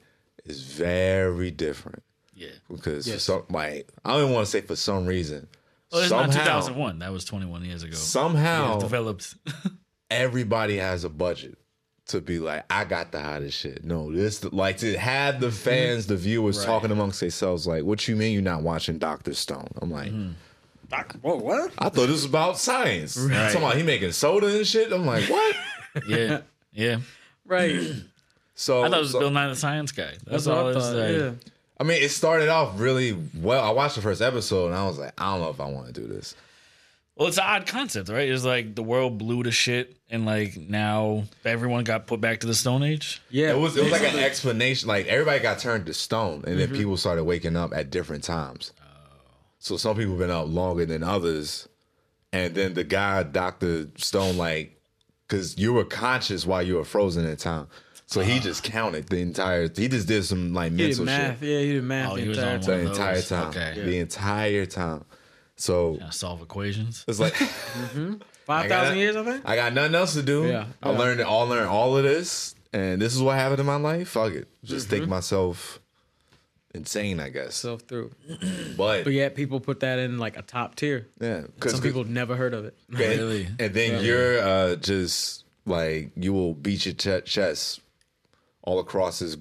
is very different Yeah. because for Yes. some like I don't even want to say for some reason. Well, it's not 2001. That was 21 years ago. somehow It developed. everybody has a budget to be like, I got the hottest shit. No, this like to have the fans, the viewers talking amongst themselves, like, what you mean you're not watching Doctor Stone? I'm like, Mm-hmm. Whoa, what? I thought this was about science. Talking about he making soda and shit. I'm like, what? yeah. Yeah. Right. So, I thought it was so- Bill Nye the Science Guy. That's, That's what all I it's thought. like. Yeah. I mean, it started off really well. I watched the first episode and I was like, I don't know if I want to do this. Well, it's an odd concept, right? It's like the world blew to shit, and like now everyone got put back to the Stone Age. Yeah. It was it was like an explanation. Like everybody got turned to stone, and Mm-hmm. then people started waking up at different times. So some people been up longer than others, and then the guy, Doctor Stone, like, because you were conscious while you were frozen in time. So he just counted the entire. He just did some like He did mental math. shit Yeah, he did math Oh, the he was entire on the one time. of entire those. time. Okay. The entire time. So Gotta solve equations. it's like Five I thousand got- years, I think. I got nothing else to do. Yeah, I yeah. learned all learned all of this, and this is what happened in my life. Fuck it, just think Mm-hmm. myself insane, I guess. Self through. but But yet people put that in like a top tier. yeah, because Some people never heard of it. and, Really? and then you're uh, just like you will beat your ch- chest all across this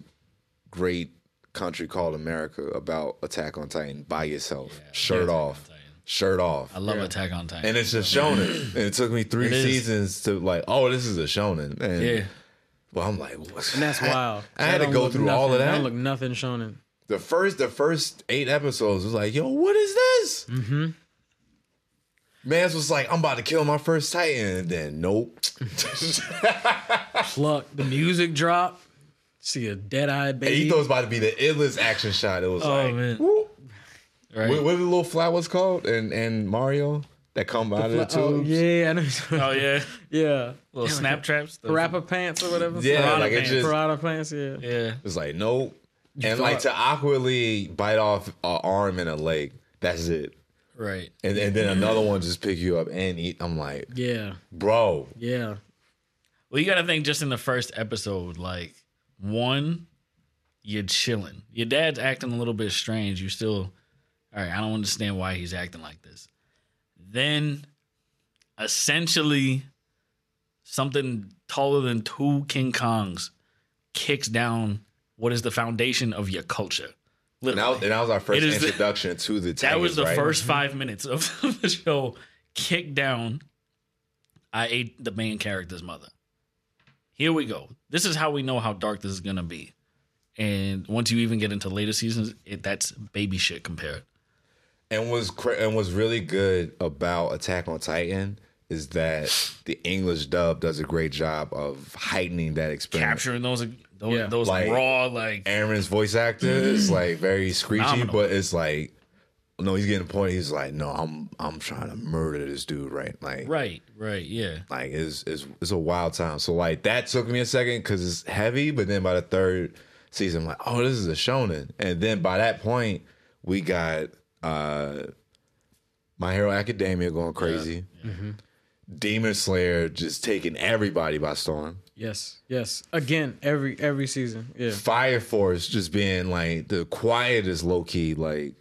great country called America about Attack on Titan by yourself, shirt Attack off, Titan. Shirt off. I love Attack on Titan. and it's just shonen. and it took me three It is. seasons to like, oh, this is a shonen. And yeah. well, I'm like, what? And that's wild. I had to go look through all of nothing- that. Don't look nothing shonen. The first, the first eight episodes was like, yo, what is this? Mm-hmm. Mans was like, I'm about to kill my first Titan, and then nope. Pluck. The music drop. See a dead eyed And baby. he thought it was about to be the illest action shot. It was Oh like, man. whoop. Right. what, what are the little flowers called? And and Mario that come out of the tubes. oh, tubes. yeah, I know. Oh yeah. yeah. Little snap traps. The- Parappa pants or whatever. Yeah, Piranha like it pants. just Piranha pants. Yeah. Yeah. it's like nope. And thought- like to awkwardly bite off an arm and a leg. That's it. Right. And, and then another one just pick you up and eat. I'm like, Yeah. bro, Yeah. Well, you got to think just in the first episode, like one, you're chilling. Your dad's acting a little bit strange. You still, all right. I don't understand why he's acting like this. Then, essentially, something taller than two King Kongs kicks down what is the foundation of your culture. and that, Literally. was, and that was our first is the- introduction to the. That was the right? first mm-hmm. five minutes of the show. Kick down. I ate the main character's mother. Here we go. This is how we know how dark this is gonna be. And once you even get into later seasons, it, that's baby shit compared. And was cra- and was really good about Attack on Titan is that the English dub does a great job of heightening that experience. Capturing those those, Yeah. those Like- raw like Eren's voice actor is mm. like very screechy, Phenomenal. but it's like no, he's getting a point. He's like, no, I'm I'm trying to murder this dude, right? Like, right, right, yeah. like it's it's it's a wild time. So like that took me a second because it's heavy, but then by the third season, I'm like, oh, this is a shonen. And then by that point, we got uh My Hero Academia going crazy. Demon Slayer just taking everybody by storm. Yes. Yes. Again, every every season. Yeah. Fire Force just being like the quietest low key like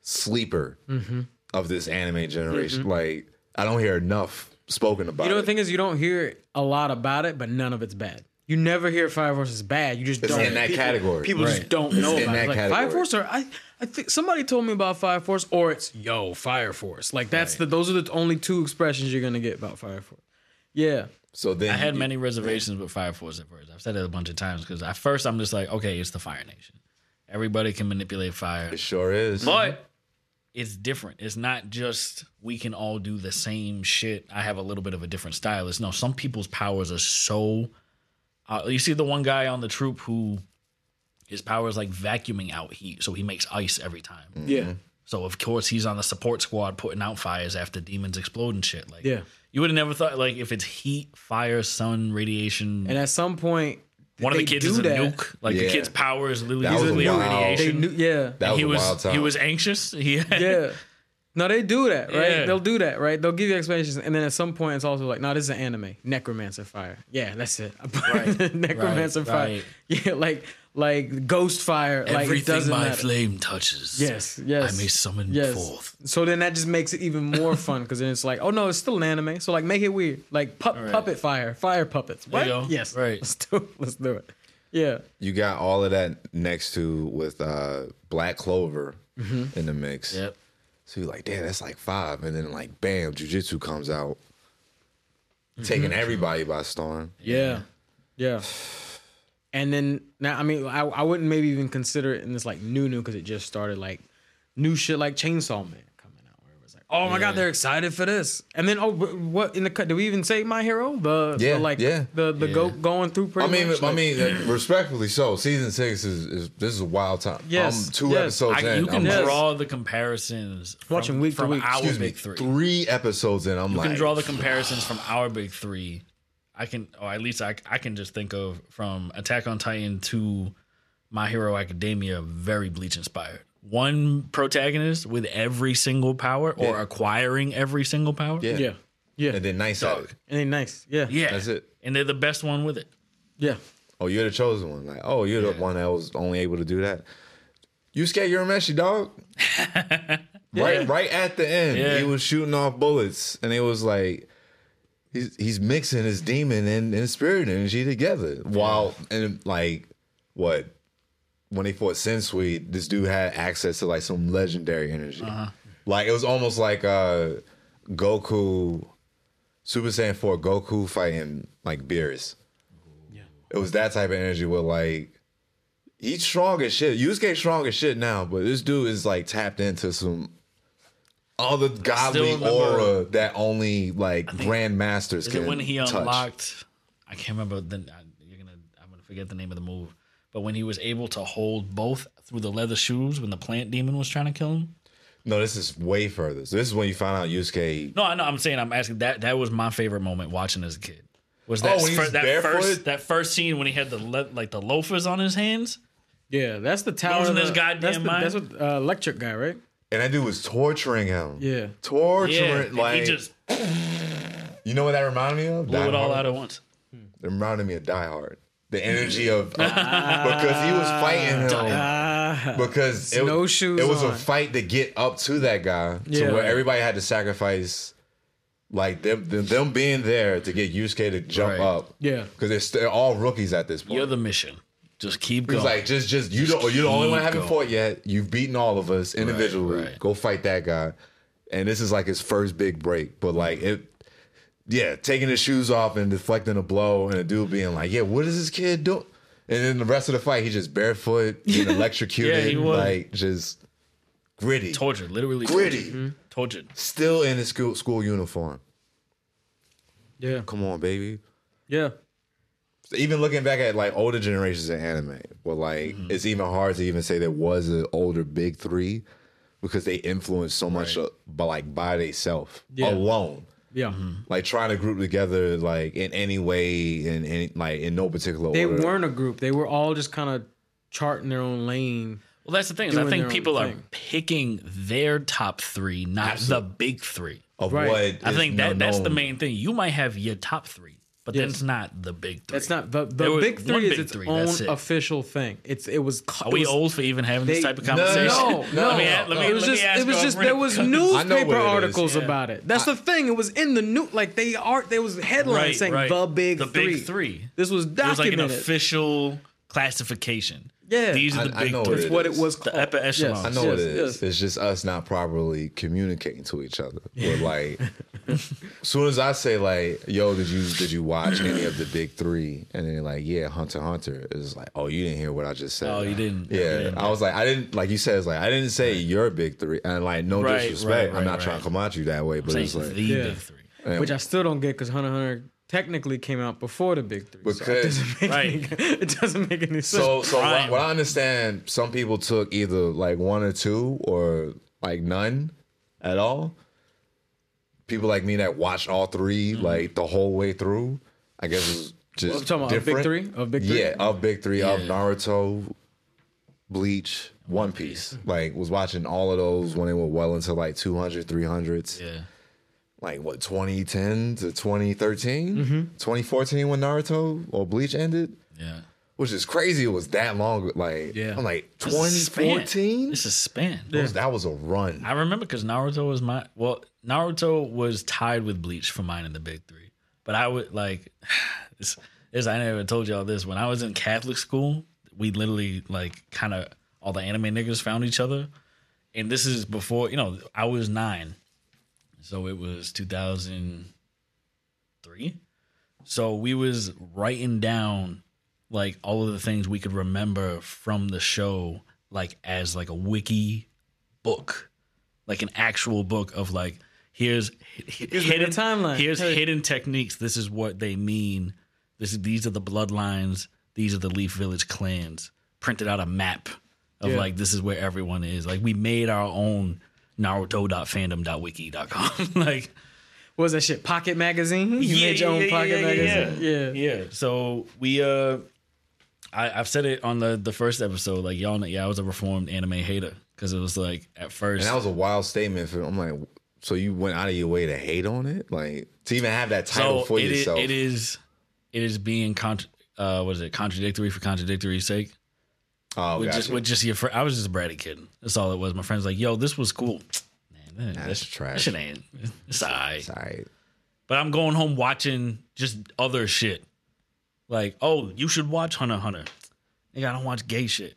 sleeper Mm-hmm. of this anime generation. Like I don't hear enough spoken about. You know it. the thing is, you don't hear a lot about it, but none of it's bad. You never hear Fire Force is bad. You just It's don't. in that people, category. People just don't know in about that it. Like category. Fire Force, or I, I think somebody told me about Fire Force, or it's Yo Fire Force. Like that's the those are the only two expressions you're gonna get about Fire Force. Yeah. so then I had you- many reservations with Fire Force at first. I've said it a bunch of times because at first I'm just like, okay, it's the Fire Nation. Everybody can manipulate fire. It sure is. But it's different. It's not just we can all do the same shit. I have a little bit of a different style. It's no, some people's powers are so. Uh, you see the one guy on the troop who his power is like vacuuming out heat, so he makes ice every time. Yeah. So of course he's on the support squad putting out fires after demons explode and shit. Like Yeah. you would have never thought like if it's heat, fire, sun, radiation. And at some point, one of the kids is a that. nuke. Like the kid's power is literally That was nuclear wild. They radiation. knew, yeah. that was he a was wild time. he was anxious. He had, yeah. No, they do that, right? Yeah. They'll do that, right? They'll give you explanations, and then at some point, it's also like, no, this is an anime, Necromancer Fire. Yeah, that's it. Necromancer right, Fire. right. Yeah, like like Ghost Fire. like it Everything doesn't my matter. flame touches. Yes, yes. I may summon yes. forth. So then that just makes it even more fun because then it's like, oh no, it's still an anime. So like, make it weird, like pu- right. puppet fire, fire puppets. There What? you go. Yes, Right. Let's do it. Let's do it. Yeah, you got all of that next to with uh Black Clover Mm-hmm. in the mix. Yep. So you're like, damn, that's like five. And then like bam, Jujutsu comes out. Taking Mm-hmm. everybody by storm. yeah, yeah. And then now, I mean, I, I wouldn't maybe even consider it in this like new new because it just started like new shit like Chainsaw Man coming out where it was like, oh my god, they're excited for this. And then oh, what in the cut? Did we even say My Hero? The, the Yeah, like yeah. the the go going through I mean, much. I like- mean, uh, respectfully so. Season six is, is this is a wild time. Yes, I'm two yes. episodes I, in. you can I'm Yes. draw the comparisons from, Watching week to from week. our excuse me, big three. three episodes in. I'm like You like, can draw the comparisons from our big three. I can, or at least I, I can just think of from Attack on Titan to My Hero Academia, very Bleach inspired. One protagonist with every single power or Yeah. acquiring every single power. Yeah. Yeah. Yeah. And then nice at Dog. it. And they nice. Yeah. Yeah. That's it. And they're the best one with it. Yeah. Oh, you're the chosen one. Like, oh, you're the one that was only able to do that. You scared Urameshi, dog. Right, right at the end, Yeah. he was shooting off bullets, and it was like he's he's mixing his demon and, and spirit energy together. While and like what when they fought Sensui, this dude had access to like some legendary energy. Like it was almost like uh Goku, Super Saiyan 4 Goku fighting like Beerus. Yeah. It was that type of energy where like he's strong as shit. Yusuke strong as shit now, but this dude is like tapped into some other godly remember- aura that only like grandmasters can it when he touch. unlocked? I can't remember. The, I- you're gonna. I'm gonna forget the name of the move. But when he was able to hold both through the leather shoes when the plant demon was trying to kill him. No, this is way further. So this is when you find out Yusuke. No, I know. I'm saying. I'm asking. That that was my favorite moment watching as a kid. Was that Oh, when he fir- that barefoot? first that first scene when he had the le- like the loafers on his hands? Yeah. That's the tower. Losing of his the- goddamn that's the, mind. That's what uh, electric guy, right? And that dude was torturing him. Yeah. Yeah, Torturing. and like, he just you know what that reminded me of? blew Die it all Hard. out at once. It reminded me of Die Hard. The energy of, of- because he was fighting him. Ah. because it, Snowshoes it was a fight to get up to that guy Yeah. to where everybody had to sacrifice like them, them, them being there to get Yusuke to jump Right. up Yeah. because they're, st- they're all rookies at this point. You're the mission. Just keep going. He's like, just, just you don't, you're the only one keep haven't going. fought yet. You've beaten all of us individually. right. Go fight that guy, and this is like his first big break. But like it, yeah, taking his shoes off and deflecting a blow, and a dude being like, "Yeah, what is this kid doing?" And then the rest of the fight, he just barefoot, getting electrocuted, Yeah, he was. like just gritty, tortured, literally gritty, tortured. tortured. still in his school school uniform. Yeah. Come on, baby. Yeah. even looking back at like older generations of anime, well, like Mm-hmm. it's even hard to even say there was an older big three because they influenced so much, Right. uh, but like by themselves Yeah. alone, Yeah. Mm-hmm. like trying to group together like in any way in any like in no particular way. They order. weren't a group. They were all just kind of charting their own lane. Well, that's the thing. Is I think people are thing. picking their top three, not the big three. of Right. what I think that that's the main thing. You might have your top three, but Yes. that's not the big three. That's not the the was big three is big its three, own it. official thing. It's it was. Are we was, old for even having this type of conversation? No, no. let me, let me, it was let me just ask it was just there was because- I know newspaper what it is, articles yeah. about it. That's the thing. It was in the new like they are there was headlines Right, saying right. the big the three. big three. This was It was like an documented. official classification. Yeah. these are the I- I big know three. what it what is. it was The called. upper echelon. I know yes, what it is. yes. It's just us not properly communicating to each other. We're like, as soon as I say like, "Yo, did you did you watch any of the big three? And then they're like, "Yeah, Hunter Hunter." It's like, "Oh, you didn't hear what I just said." Oh, you didn't. Yeah, You didn't. I was like, I didn't like you said. It's like I didn't say your big three, and like no Right, disrespect. right, I'm not right, trying to come at you that way, but it's like the Yeah. big three. man, Which I still don't get because Hunter x Hunter technically came out before the big three. so it Because- doesn't make Right. any, it doesn't make any sense. So, so what, what I understand, some people took either like one or two or like none at all. People like me that watched all 3 Mm-hmm. like the whole way through, I guess is just I'm talking about of big three? Of big three? Yeah, of big three of Naruto, Bleach, One Piece. Like was watching all of those when they were well into like 200, 300s. Yeah. Like what 2010 to 2013, Mm-hmm. 2014 when Naruto or Bleach ended Yeah. which is crazy. It was that long. Like, Yeah. I'm like This is a span. 2014. This is span. That was a run. I remember because Naruto was my well, Naruto was tied with Bleach for mine in the big three. But I would like this. This I never told y'all this. When I was in Catholic school, we literally like kind of all the anime niggas found each other, and this is before you know I was nine, so it was two thousand three. So we was writing down like all of the things we could remember from the show, like as like a wiki book, like an actual book of like here's Here's a timeline. Here's Hey. hidden techniques. This is what they mean. This is these are the bloodlines. These are the Leaf Village clans. Printed out a map of Yeah. like this is where everyone is. Like we made our own Naruto.fandom.wiki.com. like what was that shit? Pocket magazine. You made your own pocket magazine. Yeah. yeah. So we uh, I, I've said it on the the first episode. Like y'all know, yeah, I was a reformed anime hater because it was like at first. And that was a wild statement for. I'm like, so you went out of your way to hate on it, like to even have that title so for it is, yourself. it is, it is being contra- uh, what is it? Contradictory for contradictory's sake. Oh, with gotcha. just with just your friend. I was just a bratty kid. That's all it was. My friend's like, "Yo, this was cool." Man, that, That's that, trash. That shit ain't. It's alright. Sorry. But I'm going home watching just other shit. Like, oh, you should watch Hunter Hunter. Nigga, I don't watch gay shit.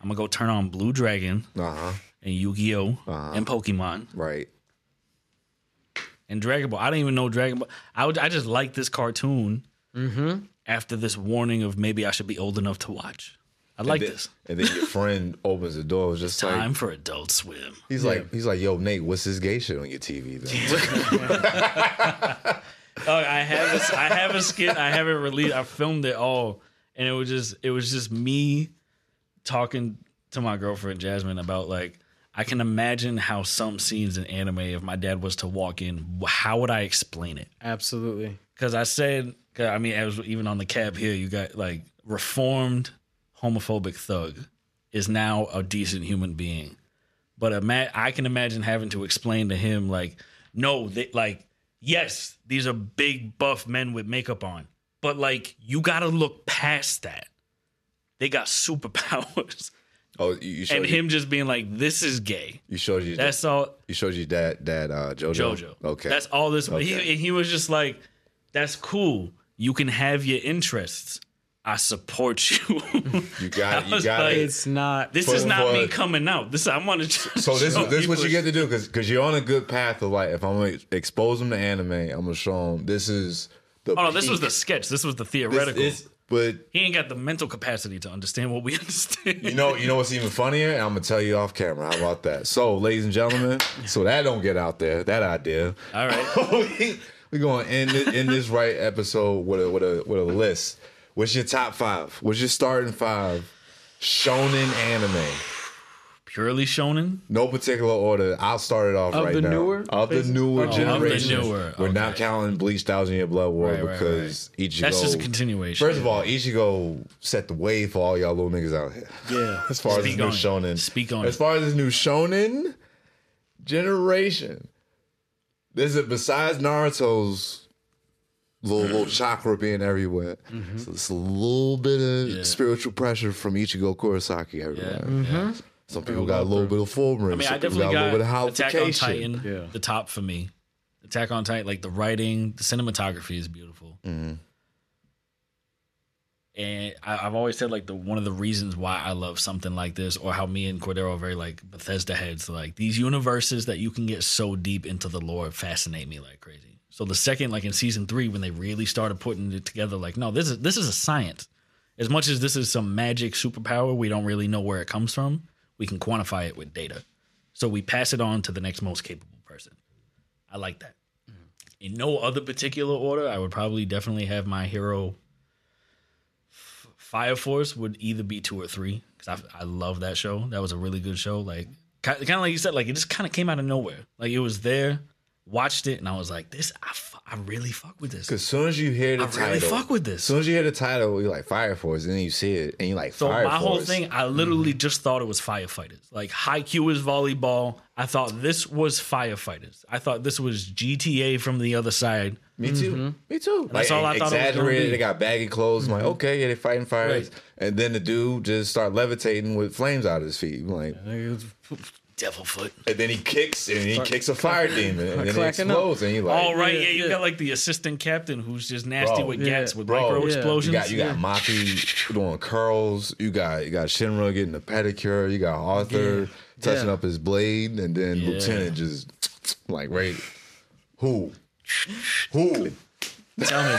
I'm gonna go turn on Blue Dragon Uh huh. and Yu-Gi-Oh Uh-huh. and Pokemon Right. and Dragon Ball. I didn't even know Dragon Ball. I would, I just like this cartoon. After this warning of maybe I should be old enough to watch. I like then, this. And then your friend opens the door. It was just Time like for Adult Swim. he's like he's like, yo, Nate, what's this gay shit on your TV? Then? Oh, I have a, I have a skit. I haven't released. I filmed it all, and it was just it was just me talking to my girlfriend Jasmine about like I can imagine how some scenes in anime, if my dad was to walk in, how would I explain it? Absolutely. Because I said, I mean, as even on the cab here, you got like reformed homophobic thug is now a decent human being, but ima- I can imagine having to explain to him like, no, they, like yes, these are big buff men with makeup on, but like you got to look past that. They got superpowers, oh, you, showed and you, him just being like, "This is gay." you showed you That's all. you showed you that that uh, JoJo. JoJo. Okay. That's all this. Okay. He, and he was just like, "That's cool. You can have your interests. I support you." you got I you was got like, it. It's not. this For- is not for- me coming out. This I want to. So this is this is what you get to do because because you're on a good path of like if I'm gonna expose them to anime, I'm gonna show them this is the. Oh no, this was the sketch. This was the This theoretical. but he ain't got the mental capacity to understand what we understand. you know you know what's even funnier? I'm gonna tell you off camera. How about that? So, ladies and gentlemen, so that don't get out there. That idea. All right. We're gonna end it, end this right episode with a with a with a list. What's your top five? What's your starting five? Shonen anime. Purely shonen. No particular order. I'll start it off Of right the now. newer, of the newer Oh, of the generation. newer, We're not counting Bleach Thousand Year Blood War Right, right, because Ichigo. That's just a continuation. First of all, Ichigo set the way for all y'all little niggas out here. Yeah. As far as Speak this new on it. shonen. Speak on As far as this new shonen generation. There's a besides Naruto's little little chakra being everywhere. So it's a little bit of Mm-hmm. Yeah. spiritual pressure from Ichigo Kurosaki everywhere. Yeah. Some people got a little bit of Fullbring. I mean, some I people definitely got a little bit of Attack on hollowfication. Titan, Yeah. the top for me. Attack on Titan, like the writing, the cinematography is beautiful. Mm-hmm. And I, I've always said like the one of the reasons why I love something like this, or how me and Cordero are very like Bethesda heads. Like these universes that you can get so deep into the lore fascinate me like crazy. So the second, like in season three, when they really started putting it together, like no, this is this is a science. As much as this is some magic superpower, we don't really know where it comes from. We can quantify it with data. So we pass it on to the next most capable person. I like that. Mm-hmm. In no other particular order, I would probably definitely have my hero. Fire Force would either be two or three because I, I love that show. That was a really good show. Like kind of like you said, like it just kind of came out of nowhere. Like it was there, watched it, and I was like, this, I, I really fuck with this. Because as soon as you hear the title I title, really fuck with this. as soon as you hear the title, you're like Fire Force, and then you see it, and you're like So Fire my Force. whole thing, I literally mm-hmm. just thought it was firefighters. Like Haikyuu is volleyball. I thought this was firefighters. I thought this was GTA from the other side. Me too. Mm-hmm. Me too. Like, that's all I thought it was gonna exaggerated. They got baggy clothes. I'm like, mm-hmm. okay, yeah, they're fighting fires. Right. And then the dude just start levitating with flames out of his feet. I'm like, Devil foot. and then he kicks and he kicks a fire demon, and then it clacking up. explodes, and you like, All right, Yeah, yeah, you yeah. got like the assistant captain who's just nasty Bro. with Yeah. gats with Bro, micro yeah. explosions. You got you got Maki doing curls. You got you got Shinra getting a pedicure. You got Arthur Yeah. touching Yeah. up his blade, and then Yeah. Lieutenant just like right. Who? Who? Tell me.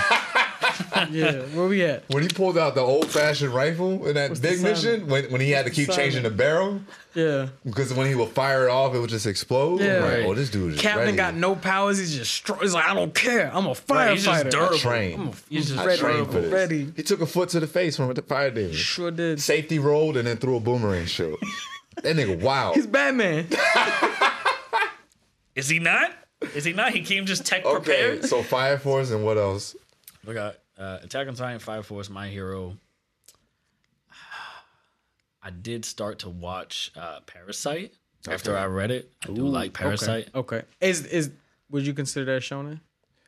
Yeah. Where we at? When he pulled out the old fashioned rifle in that What's big mission, when, when he had to What's the keep sound? changing the barrel, Yeah. because when he would fire it off, it would just explode. Yeah. Like, Right. oh, this dude is Captain ready. got no powers. He's just strong. He's like, I don't care. I'm a firefighter. Right, he's just durable. trained. He's just I ready. trained for this. Ready. He took a foot to the face from the fire demon. Sure did. Safety rolled and then threw a boomerang shot. that nigga wild. He's Batman. Is he not? Is he not? He came just tech Okay, prepared. so Fire Force and what else? We got uh, Attack on Titan, Fire Force, My Hero. I did start to watch uh, Parasyte after I read it. I do like Parasyte. Okay. okay. Is is would you consider that shonen?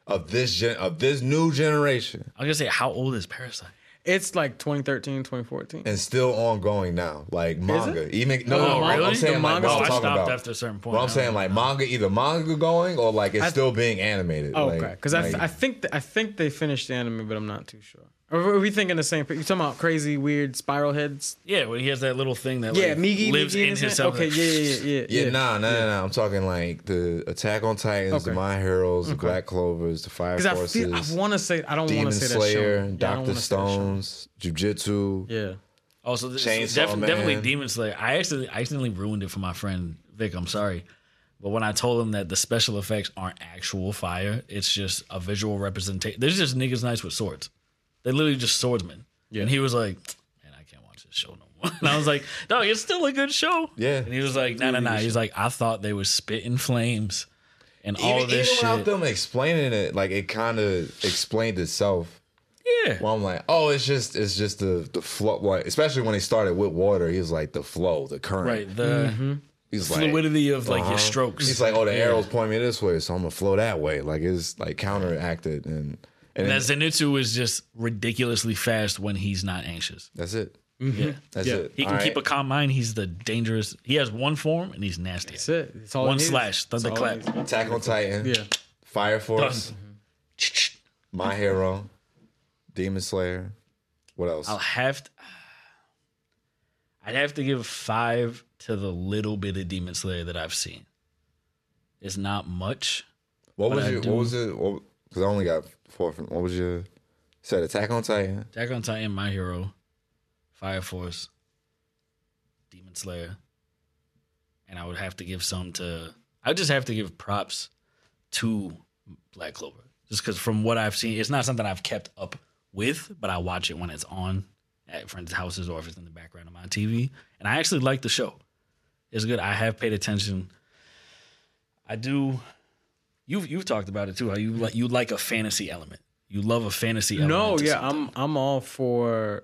Of this gen of this new generation I was gonna say, how old is Parasyte? It's like 2013, 2014. and still ongoing now, like manga. Even oh, no, No, no, the I'm- saying the like manga what I'm Oh, I talking stopped about. after a certain point. What I'm saying, like know. manga, either manga going or like it's still being animated. Oh, like, okay. Because I, th- I think th- I think they finished the anime, but I'm not too sure. Or are we thinking the same? You talking about crazy, weird spiral heads? yeah, when he has that little thing that Yeah, like, Migi lives Migi in in his himself. Okay, yeah, yeah, yeah, yeah, yeah. nah, nah, nah, nah. I'm talking like the Attack on Titans, the Okay. My Heroes, the Black Clovers, the Fire Because I Forces, feel I want to say I don't want to say Slayer, that shonen. Yeah, Doctor wanna say. Stones, Jujutsu. Yeah. Also, this Chainsaw def- definitely Demon Slayer. I actually I accidentally ruined it for my friend Vic. I'm sorry, but when I told him that the special effects aren't actual fire, it's just a visual representation. There's just niggas nice with swords. They're literally just swordsmen. And he was like, "Man, I can't watch this show no more." And I was like, "No, it's still a good show." Yeah. And he was like, "No, no, no." He's like, "I thought they were spitting flames and all Even, this even without shit." them explaining it, like it kind of explained itself. yeah. Well, I'm like, oh, it's just it's just the the flow. Like, especially when he started with water, he was like the flow, the current. Right. The Mm-hmm. He's like fluidity of like uh-huh. your strokes. He's like, oh, the arrows point me this way, so I'm gonna flow that way. Like it's like counteracted, and and and then- that Zenitsu is just ridiculously fast when he's not anxious. that's it. Mm-hmm. Yeah. That's Yeah. it. He can All keep a calm mind. He's the dangerous. He has one form and he's nasty. That's it. It's all One needs. slash, That's all thunderclap. Attack on Titan. Yeah. Fire Force. Done. My Hero. Demon Slayer. What else? I'll have to. I'd have to give five to the little bit of Demon Slayer that I've seen. It's not much. what was I your? What was it? Because I only got four. From, what was your? Said Attack on Titan. Attack on Titan, My Hero, Fire Force, Demon Slayer, and I would have to give some to. I would just have to give props to Black Clover, just because from what I've seen, it's not something I've kept up with, but I watch it when it's on at friends' houses or if it's in the background of my TV, and I actually like the show. It's good. I have paid attention. I do. You've you've talked about it too. How you like you like a fantasy element. You love a fantasy element. No, yeah, something. I'm I'm all for.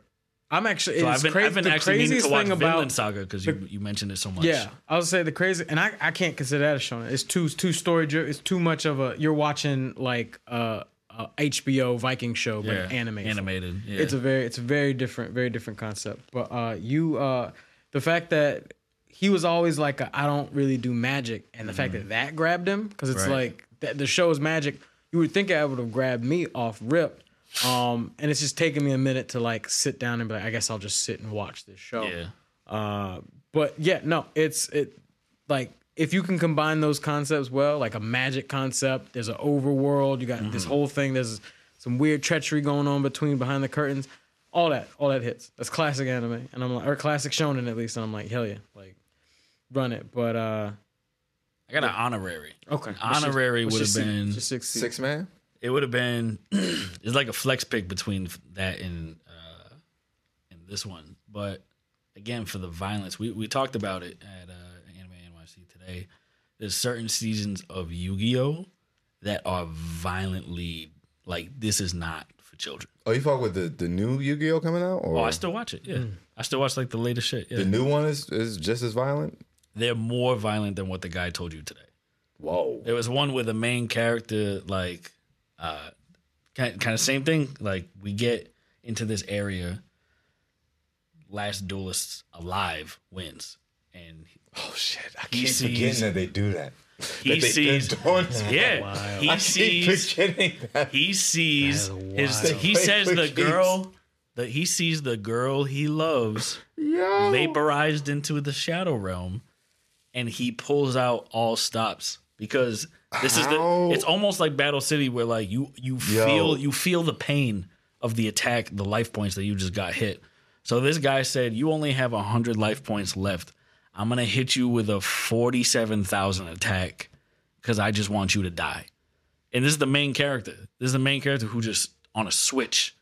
I'm actually. So it's I've been, crazy. I've been the actually meaning craziest to watch Vinland about Saga because you, you mentioned it so much. Yeah, I would say the crazy, and I, I can't consider that a show. It's too too story. It's too much of a. You're watching like a, a HBO Viking show, but yeah. animated. Animated. Yeah. It's a very it's a very different very different concept. But uh, you uh, the fact that he was always like I don't really do magic, and the fact that that grabbed him because it's Mm-hmm. Right. like that the show is magic. You would think I would have grabbed me off rip. Um, and it's just taking me a minute to like sit down and be like, I guess I'll just sit and watch this show. yeah. Uh, but yeah, no, it's it like if you can combine those concepts well, like a magic concept, there's an overworld, you got this Mm-hmm. whole thing, there's some weird treachery going on between behind the curtains, all that, all that hits. That's classic anime, and I'm like, or classic shonen at least, and I'm like, hell yeah, like run it. But uh, I got an honorary. okay, Honorary would have been. just six. Six man. It would have been. it's like a flex pick between that and uh, and this one. But again, for the violence, we we talked about it at uh, Anime NYC today. There's certain seasons of Yu-Gi-Oh that are violently like this is not for children. Oh, you fuck with the the new Yu Gi Oh coming out? Or Oh, I still watch it. Yeah, I still watch like the latest shit. Yeah, the new one is is just as violent. They're more violent than what the guy told you today. Whoa. There was one where the main character, like, uh, kind kind of same thing. Like, we get into this area, last duelist alive wins, and Oh shit! I He keep sees- forgetting that they do that. he That they- sees, they're doing that. yeah, he I keep sees, forgetting that. he sees That is his. He says the girl that he sees the girl he loves Yo. vaporized into the shadow realm and he pulls out all stops because this is the it's almost like battle city where like you you Yo. feel you feel the pain of the attack the life points that you just got hit. So this guy said you only have 100 life points left. I'm gonna hit you with a 47000 attack because i just want you to die. And this is the main character. This is the main character who just on a switch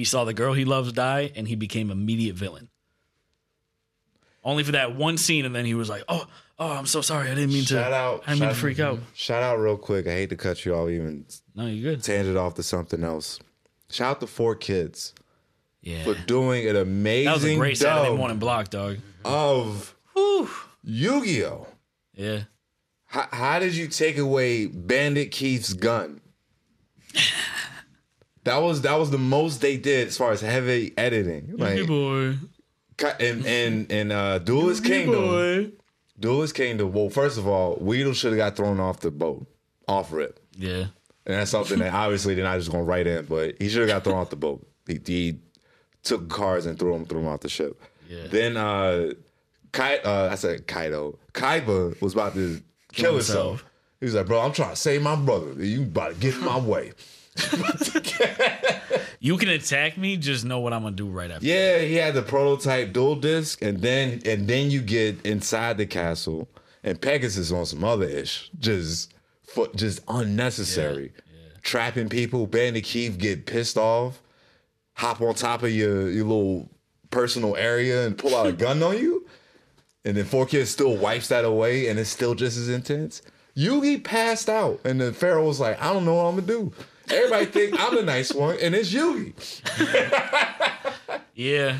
he saw the girl he loves die and he became immediate villain only for that one scene, and then he was like, "Oh, oh, I'm so sorry. I didn't mean Shout to. out! I didn't mean to freak out." Shout out real quick. I hate to cut you off, even No, you're good? tangent off to something else. Shout out to 4Kids Yeah, for doing an amazing that was a great Saturday morning block, dog. of Yu-Gi-Oh. Yeah, How, how did you take away Bandit Keith's gun? That was that was the most they did as far as heavy editing. Like boy, in and and uh, Duelist Kingdom. Duelist Kingdom. Well, first of all, Weevil should have got thrown off the boat, off rip, Yeah, and that's something that obviously they're not just gonna write in, but he should have got thrown off the boat. He, he took cars and threw them threw him off the ship. Yeah. Then uh, Kai, uh, I said Kaido. Kaiba was about to kill himself. himself. He was like, "Bro, I'm trying to save my brother. You about to get in my way." you can attack me. Just know what I'm gonna do right after. Yeah, he had the prototype duel disk, and then and then you get inside the castle, and Pegasus on some other ish, just for, just unnecessary, trapping people. Bandit Keith get pissed off, hop on top of your your little personal area and pull out a gun on you, and then 4Kids still wipes that away, and it's still just as intense. Yugi passed out, and the Pharaoh was like, "I don't know what I'm gonna do." Everybody think I'm the nice one, and it's Yugi. yeah,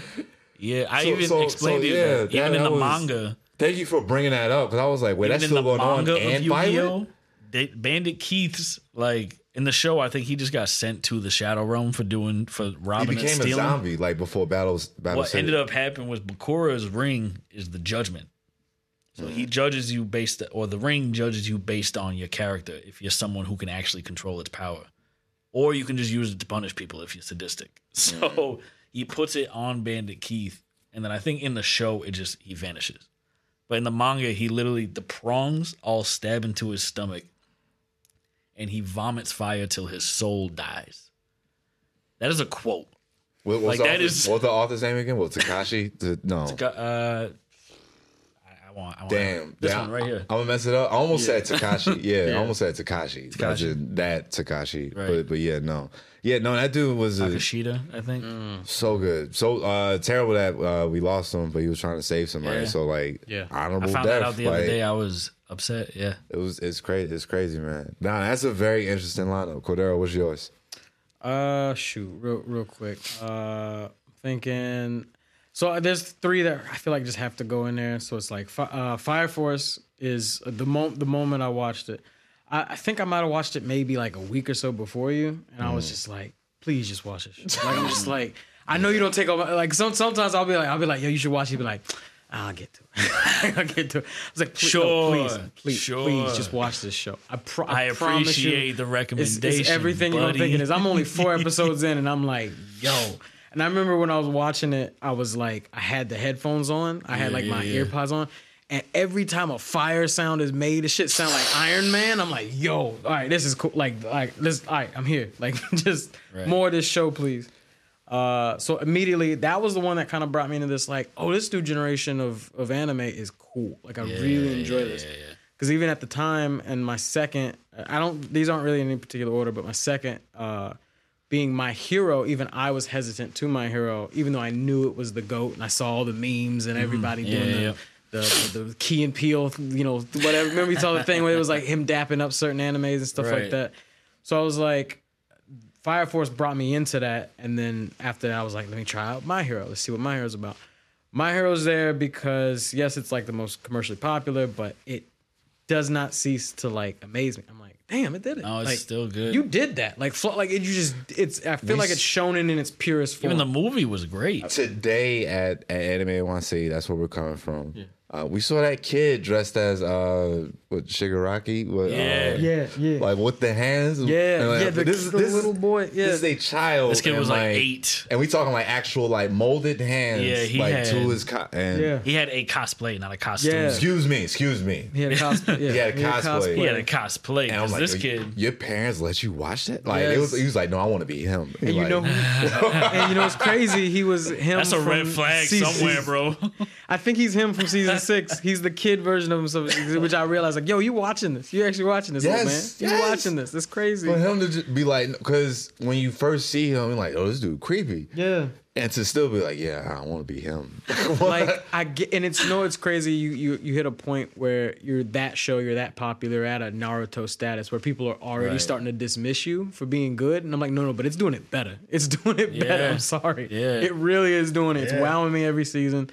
yeah. I So- even so- explained so, it. yeah, that even in the was- manga, Thank you for bringing that up because I was like, wait, that's still going on and Yu-Gi-Oh, they, Bandit Keith's like in the show. I think he just got sent to the Shadow Realm for doing for He robbing and became a stealing. zombie like before battles. Battle what City. ended up happening was Bakura's ring is the judgment. So he mm. judges you based, or the ring judges you based on your character. If you're someone who can actually control its power, or you can just use it to punish people if you're sadistic. So he puts it on Bandit Keith, and then I think in the show it just he vanishes. But in the manga, he literally the prongs all stab into his stomach, and he vomits fire till his soul dies. That is a quote. What, what's like, the that author- is- what's the author's name again? Well, Takashi? The- no, Uh, I, I want. I want damn, this Yeah, one right here. I'm gonna mess it up. I almost said Takashi. Yeah, Yeah. I almost said Takashi. Takashi. That Takashi. Right. But but yeah, no, yeah, no, that dude was uh, Takashita, I think. so good, so uh, terrible that uh, we lost him, but he was trying to save somebody. Yeah. So like, Yeah. I honorable found death. that out the other day. I was upset. Yeah. It was it's crazy. It's crazy, man. Nah, that's a very interesting lineup. Cordero, what's yours? Uh, shoot, real real quick. Uh, thinking. So uh, there's three that I feel like just have to go in there. So it's like uh, Fire Force is the mo- the moment I watched it. I, I think I might have watched it maybe like a week or so before you, and I was just like, please just watch it. Like I'm just like, I know you don't take over. Like some sometimes I'll be like, I'll be like, yo, you should watch. it. be like. I'll get to it. I'll get to it. I was like, please, no, Sure, please, please, sure. please, just watch this show. I, pro- I I promise you, appreciate the recommendation. it's everything you're thinking is. I'm only four episodes in, and I'm like, yo. And I remember when I was watching it, I was like, I had the headphones on, I had Yeah, like my yeah, yeah. earpods on, and every time a fire sound is made, the shit sound like Iron Man. I'm like, yo, all right, this is cool. Like, like this, all right, I'm here. Like, just Right. more of this show, please. Uh, so immediately, that was the one that kind of brought me into this. Like, oh, this new generation of of anime is cool. Like, I really enjoy yeah, this yeah, yeah. because even at the time and my second i don't these aren't really in any particular order but my second uh being my hero even i was hesitant to my hero even though i knew it was the goat and i saw all the memes and everybody Mm-hmm. Yeah, doing yeah. the, the, the the Key and Peele you know whatever remember you saw the thing where it was like him dapping up certain animes and stuff Right. like that so i was like fire force brought me into that and then after that i was like let me try out my hero let's see what my hero's about my hero's there because yes it's like the most commercially popular but it does not cease to like amaze me. I'm like, damn, it did it. Oh, it's like, still good. You did that. Like, fl- like it, you just, it's. I feel We like it's shonen in in its purest form. Even the movie was great. Today at, at Anime NYC, that's where we're coming from. Uh, we saw that kid dressed as uh, what Shigaraki. What, Yeah. uh, yeah, yeah, like with the hands. yeah, And, like, yeah. The, this the this little is, boy. Yeah, This is a child. This kid was like eight. and we talking like actual like molded hands. Yeah, he like had- to his co- and yeah. He had a cosplay, not a costume. Yeah. excuse me, excuse me. He had a cosplay. Yeah, He had a cosplay. He had a cosplay. And I'm like, this "Yo, kid, your parents let you watch that? Like it was, he was like, no, I want to be him. And you Like, know, who, and you know what's crazy? He was him. that's a red flag season- somewhere, bro. I think he's him from season six. He's the kid version of himself, which I realized like, yo, you watching this? You actually watching this, little man? You yes. watching this? That's crazy. for him to just be like, because when you first see him, you're like, oh, this dude creepy. Yeah. and to still be like, yeah, I want to be him. like I get, and it's no, it's crazy. You you you hit a point where you're that show, you're that popular at a Naruto status where people are already Right. starting to dismiss you for being good, and I'm like, no, no, but it's doing it better. It's doing it better. I'm sorry. Yeah. it really is doing it. It's wowing me every season,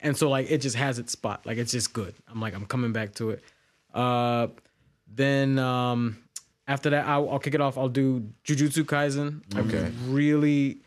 and so like it just has its spot. Like it's just good. I'm like I'm coming back to it. Uh, then um, after that, I'll, I'll kick it off. I'll do Jujutsu Kaisen. Okay. I'm really.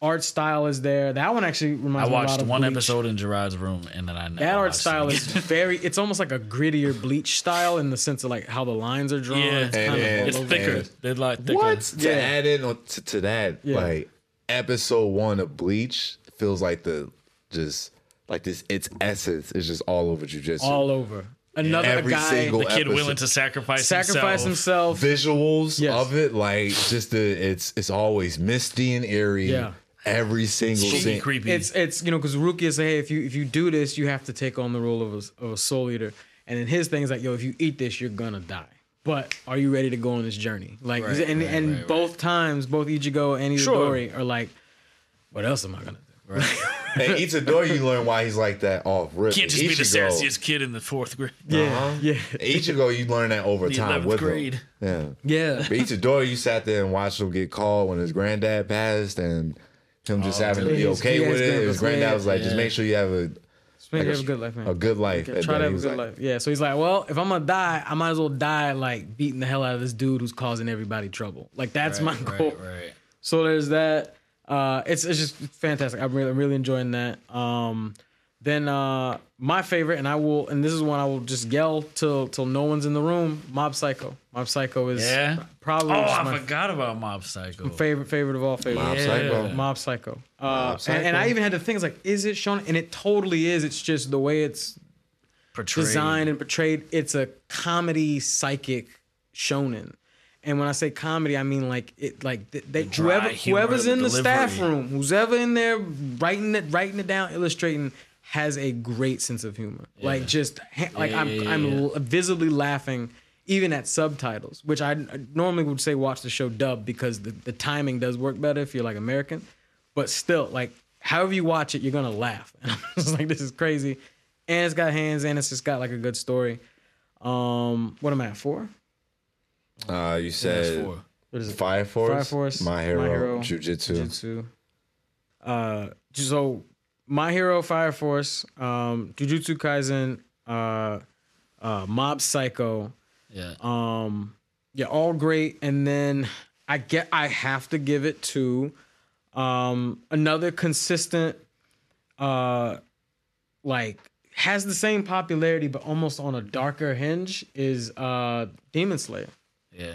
Art style is there. That one actually reminds I me a lot I watched of one Bleach. episode in Jarrod's room, and then I never That art style it. is very. It's almost like a grittier bleach style in the sense of like how the lines are drawn. yeah, it's And- kind of and- it's thicker. And- They're like thicker. What to Yeah. add in on to, to that? Yeah. Like episode one of Bleach feels like the just like this. Its essence is just all over jujitsu. all over. Another Every guy single The kid episode. willing to sacrifice sacrifice himself. himself. visuals Yes. of it, like just the it's it's always misty and eerie. Yeah. Every single Spooky, scene. creepy. It's it's you know because Rukia say hey if you if you do this you have to take on the role of a, of a soul eater and then his thing is like yo if you eat this you're gonna die but are you ready to go on this journey like Right, and right, and right, both times both Ichigo and Sure. Itadori are like what else am I gonna do And Itadori, you learn why he's like that off rip. Can't just be the sassiest kid in the fourth grade. yeah Uh-huh. yeah Ichigo, you learn that over The time 11th with grade. him. Yeah. yeah But Itadori, you sat there and watched him get called when his granddad passed, and him just having to be Oh, His- okay yeah, with his it. His grandpa's granddad glad. was like, "Just make sure you have a make like it have a good life man a good life." Yeah, try to have a good like, life. Yeah. So he's like, well, if I'm gonna die, I might as well die like beating the hell out of this dude who's causing everybody trouble. Like that's my goal. right, right. So there's that. Uh, it's it's just fantastic. I'm really really enjoying that. Um, then uh, my favorite, and I will, and this is one I will just yell till till no one's in the room. Mob Psycho. Mob Psycho is Yeah? probably Oh, I my forgot about Mob Psycho. favorite favorite of all favorites. Mob Yeah. Psycho. Mob Psycho. Uh, Mob And, and I even had to think, it's like, is it shonen? And it totally is. It's just the way it's Portrayed. designed and portrayed. It's a comedy psychic shonen. And when I say comedy, I mean like it, like they, dry whoever whoever's in the staff room, who's ever in there writing it, writing it down, illustrating, has a great sense of humor. Like just like Yeah, I'm yeah, I'm yeah. visibly laughing even at subtitles, which I, normally would say watch the show dubbed because the, the timing does work better if you're like American. But still, like however you watch it, you're gonna laugh. And I'm just like, this is crazy. And it's got hands and it's just got like a good story. Um, what am I at four? Uh, you That's said four. What is it? Fire Force, Fire Force, My Hero, My Hero, Jujitsu. Jujutsu. Uh, so My Hero, Fire Force, um, Jujutsu Kaisen, uh, uh, Mob Psycho. Yeah. Um, yeah, all great. And then I get I have to give it to um another consistent uh like has the same popularity but almost on a darker hinge is uh Demon Slayer. Yeah.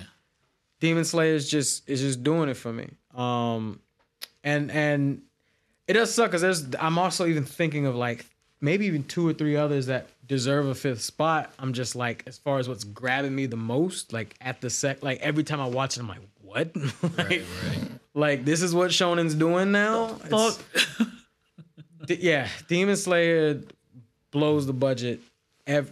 Demon Slayer is just is just doing it for me. Um and and it does suck because there's I'm also even thinking of like maybe even two or three others that deserve a fifth spot. I'm just like as far as what's grabbing me the most, like at the sec like every time I watch it, I'm like, what? like, Right, right. like this is what Shonen's doing now? Fuck. D- yeah, Demon Slayer blows the budget every,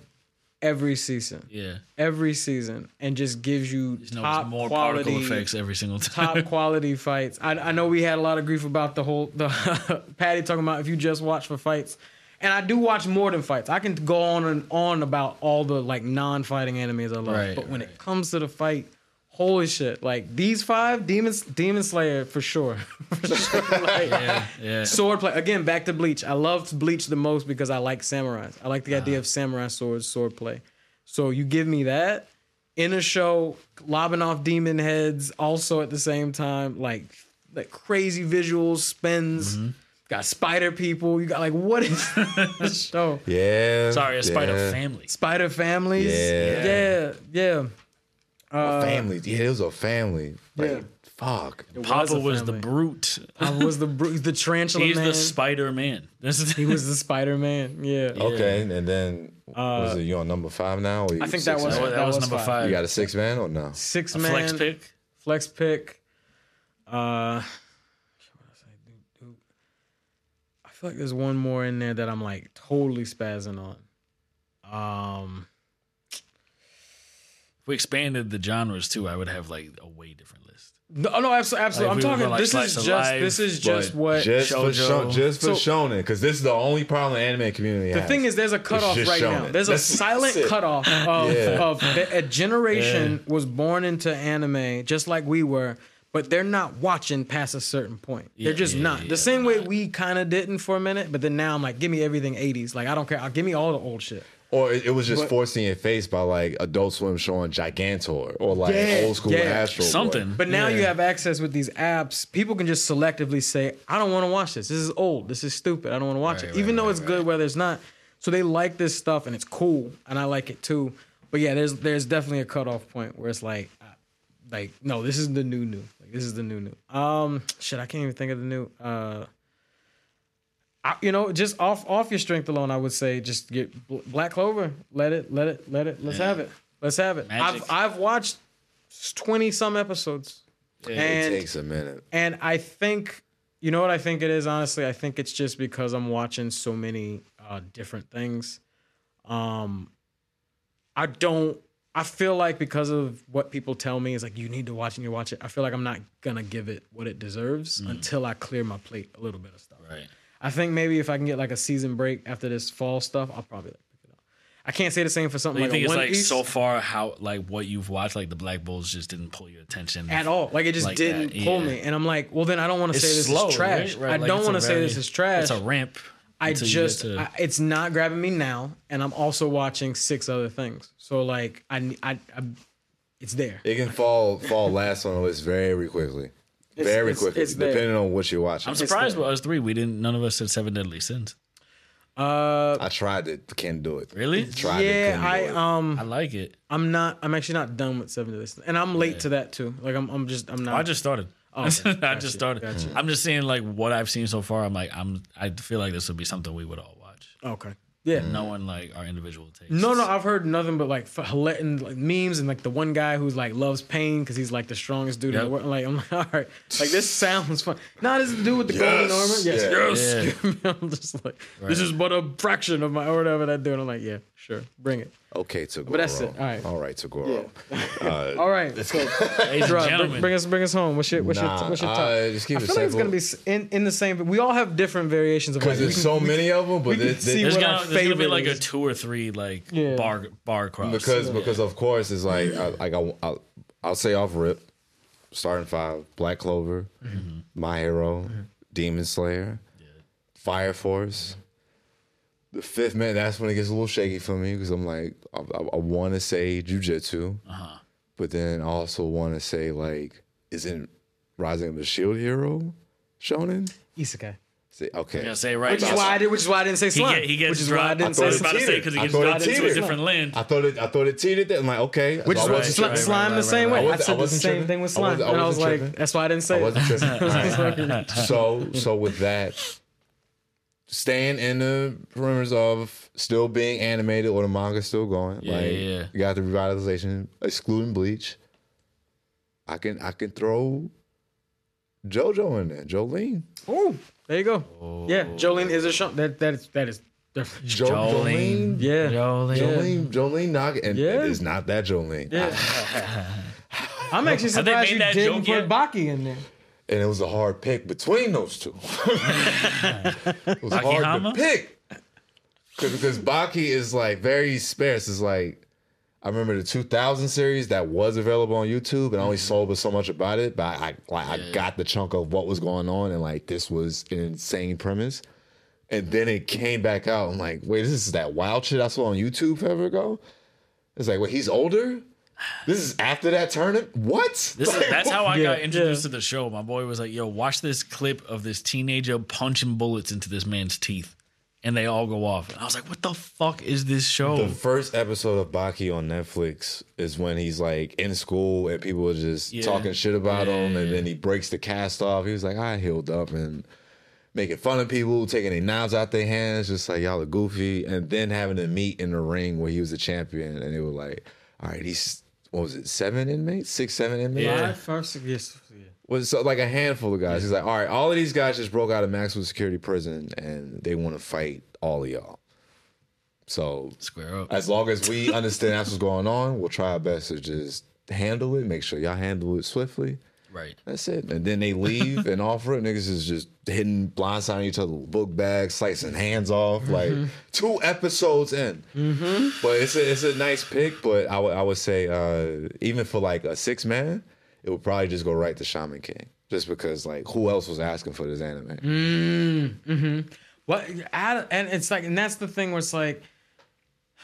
every season. Yeah. Every season and just gives you know, top more quality particle effects every single time. top quality fights. I, I know we had a lot of grief about the whole the Patty talking about if you just watch for fights. And I do watch more than fights. I can go on and on about all the like non-fighting animes I love. Right, but when right. it comes to the fight, holy shit. Like these five, Demons Demon Slayer for sure. for sure. Like, yeah. Yeah. Swordplay again. Back to Bleach. I loved Bleach the most because I like samurais. I like the uh-huh. idea of samurai swords, swordplay. So you give me that in a show, lobbing off demon heads, also at the same time, like like crazy visuals, spins. Mm-hmm. Got spider people. You got like what is this show? Yeah. Sorry, a spider yeah. family. Spider families. Yeah. yeah, yeah. A family. Yeah, it was a family. Like, Yeah. Fuck. It Papa a was the brute. I was the bru- the tarantula He's man. the Spider Man. This is he was the Spider Man. Yeah. Okay, and then was it you on number five now? I think that was man? that, was, was number five. five. You got a six man or no? Six a man flex pick. flex pick. Uh, what else I do? do? I feel like there's one more in there that I'm like totally spazzing on. Um, If we expanded the genres too, I would have like a way different list. No, no, absolutely. absolutely. Like, I'm we talking. going, like, this is just. life, This is just But what. just for Shoujo. show, just for So- shonen because this is the only problem the anime community The has. thing is, there's a cutoff just right now. shonen. There's a silent it. cutoff of, Yeah. of a generation was born into anime just like we were, but they're not watching past a certain point. they're just yeah, not. yeah, the same way we kind of didn't for a minute, but then now I'm like, give me everything 80s. Like I don't care. I'll give me all the old shit. Or it, it was just But- forcing your face by like Adult Swim showing Gigantor or like Yeah, old school yeah. Astro Boy. Something. But now Yeah. you have access with these apps. People can just selectively say, I don't want to watch this. This is old. This is stupid. I don't want to watch Right, it. right, Even though right, it's good, whether it's not. So they like this stuff and it's cool, and I like it too. But yeah, there's there's definitely a cutoff point where it's like, uh, like no, this is the new new. Like this is the new new. Um, shit, I can't even think of the new. Uh, I, you know, just off off your strength alone, I would say just get Bl- Black Clover. Let it, let it, let it. Let's Yeah. have it. Let's have it. Magic. I've I've watched twenty some episodes. It And takes a minute. and I think you know what I think it is honestly. I think it's just because I'm watching so many uh, different things. Um, I don't. I feel like because of what people tell me is like you need to watch and you watch it. I feel like I'm not gonna give it what it deserves until I clear my plate a little bit of stuff. Right. I think maybe if I can get like a season break after this fall stuff, I'll probably like pick it up. I can't say the same for something Do you like think a it's One like Piece so far how like what you've watched like the Black Bulls just didn't pull your attention at all. Like it just Like didn't that, pull yeah. me, and I'm like, well, then I don't want to say this slow, is trash. right? Right, I like, don't want to say this is trash. It's a ramp. I just, to- I, it's not grabbing me now, and I'm also watching six other things. So like, I, I, I it's there. It can fall fall last on the list very quickly. Very it's- quickly, it's there. depending on what you're watching. I'm surprised there. with us three. We didn't. None of us said seven deadly sins. Uh, I tried it, can't do it. Really? Tried yeah, couldn't do I it. um, I like it. I'm not. I'm actually not done with seven Deadly Sins, and I'm late to that too. Like I'm, I'm just, I'm not. I just started. Oh, okay. I Gotcha. just started. Gotcha. I'm just seeing like what I've seen so far. I'm like I'm. I feel like this would be something we would all watch, okay. Yeah. No one like our individual tastes. No, no, I've heard nothing but like f- and, like memes and like the one guy who's like loves pain because he's like the strongest dude in the world. Like I'm like, all right, like this sounds fun. Nah, this is the dude with the golden armor. Yes, Yes, yeah. yes. I'm just like, this is but a fraction of my or whatever that dude. I'm like, yeah, sure, bring it. Okay, Tagoro. But that's it. All right. All right, Tagoro. Uh, All right, so Ladies and Jarrod, bring, gentlemen, bring us, bring us home. What's your, what's Nah, your, what's your top? uh, just keep I it feel like it's gonna be in, in the same. We all have different variations of like. Because we there's can- so we- many of them, but this- see this- there's gonna, our there's gonna be favorite like a two or three like Yeah. bar bar cross. because because of course it's like I, like I, I'll, I'll say off rip, starting five, Black Clover, Mm-hmm. My Hero, Demon Slayer, Fire Force. The fifth man, that's when it gets a little shaky for me because I'm like I, I, I want to say Jujutsu, Uh-huh. but then I also want to say like isn't Rising of the Shield Hero shonen? Isekai. Say okay, I'm gonna say right. Which is why I did. Which is why I didn't say he, slime. get, he gets which is why I didn't I I thought was say it about to cheated. say because he I gets thought it dropped into a different land. I thought it I thought it cheated. That I'm like okay, Which is wasn't right, right, slime right, the same way. right. I I, said I the same tripping. thing with I slime, wasn't- I and I was wasn't like, that's why I didn't say I it. wasn't tripping. so so with that staying in the perimeters of still being animated or the manga still going Yeah, like yeah, yeah. you got the revitalization excluding bleach i can i can throw jojo in there Jolyne Oh, there you go. Oh. Yeah, Jolyne is a show. That that is that is definitely. jo- Jolyne. Jolyne Yeah. Jolyne. Jolyne Jolyne knock and Yeah. it is not that jolene Yeah. I'm actually Have they surprised made you that didn't joke put yet? Baki in there. And it was a hard pick between those two it was hard to pick because Baki is like very sparse. It's like I remember the 2000 series that was available on YouTube, and I only mm-hmm. saw but so much about it. But I like I got the chunk of what was going on, and like this was an insane premise. And then it came back out. I'm like, wait, this is that wild shit I saw on YouTube forever ago. It's like, wait, he's older. This is after that turnip. What? This is, that's how I Yeah, got introduced yeah. to the show. My boy was like, "Yo, watch this clip of this teenager punching bullets into this man's teeth, and they all go off." And I was like, "What the fuck is this show?" The first episode of Baki on Netflix is when he's like in school and people are just Yeah. talking shit about Yeah, him, yeah, and yeah. then he breaks the cast off. He was like, I healed up and making fun of people, taking their knives out their hands, just like y'all are goofy, and then having to meet in the ring where he was a champion, and they were like, all right, he's what was it, seven inmates, six, seven inmates? Yeah. Five, five, six, yes, yeah. was so like a handful of guys. He's like, all right, all of these guys just broke out of maximum security prison, and they want to fight all of y'all. So Square up. as long as we understand that's what's going on, we'll try our best to just handle it, make sure y'all handle it swiftly. Right. That's it. And then they leave and offer rip niggas is just hitting blindsiding each other with book bags, slicing hands off. Like two episodes in. But it's a it's a nice pick. But I would I would say uh, even for like a six man, it would probably just go right to Shaman King. Just because like who else was asking for this anime? Mm-hmm. What add- and it's like and that's the thing where it's like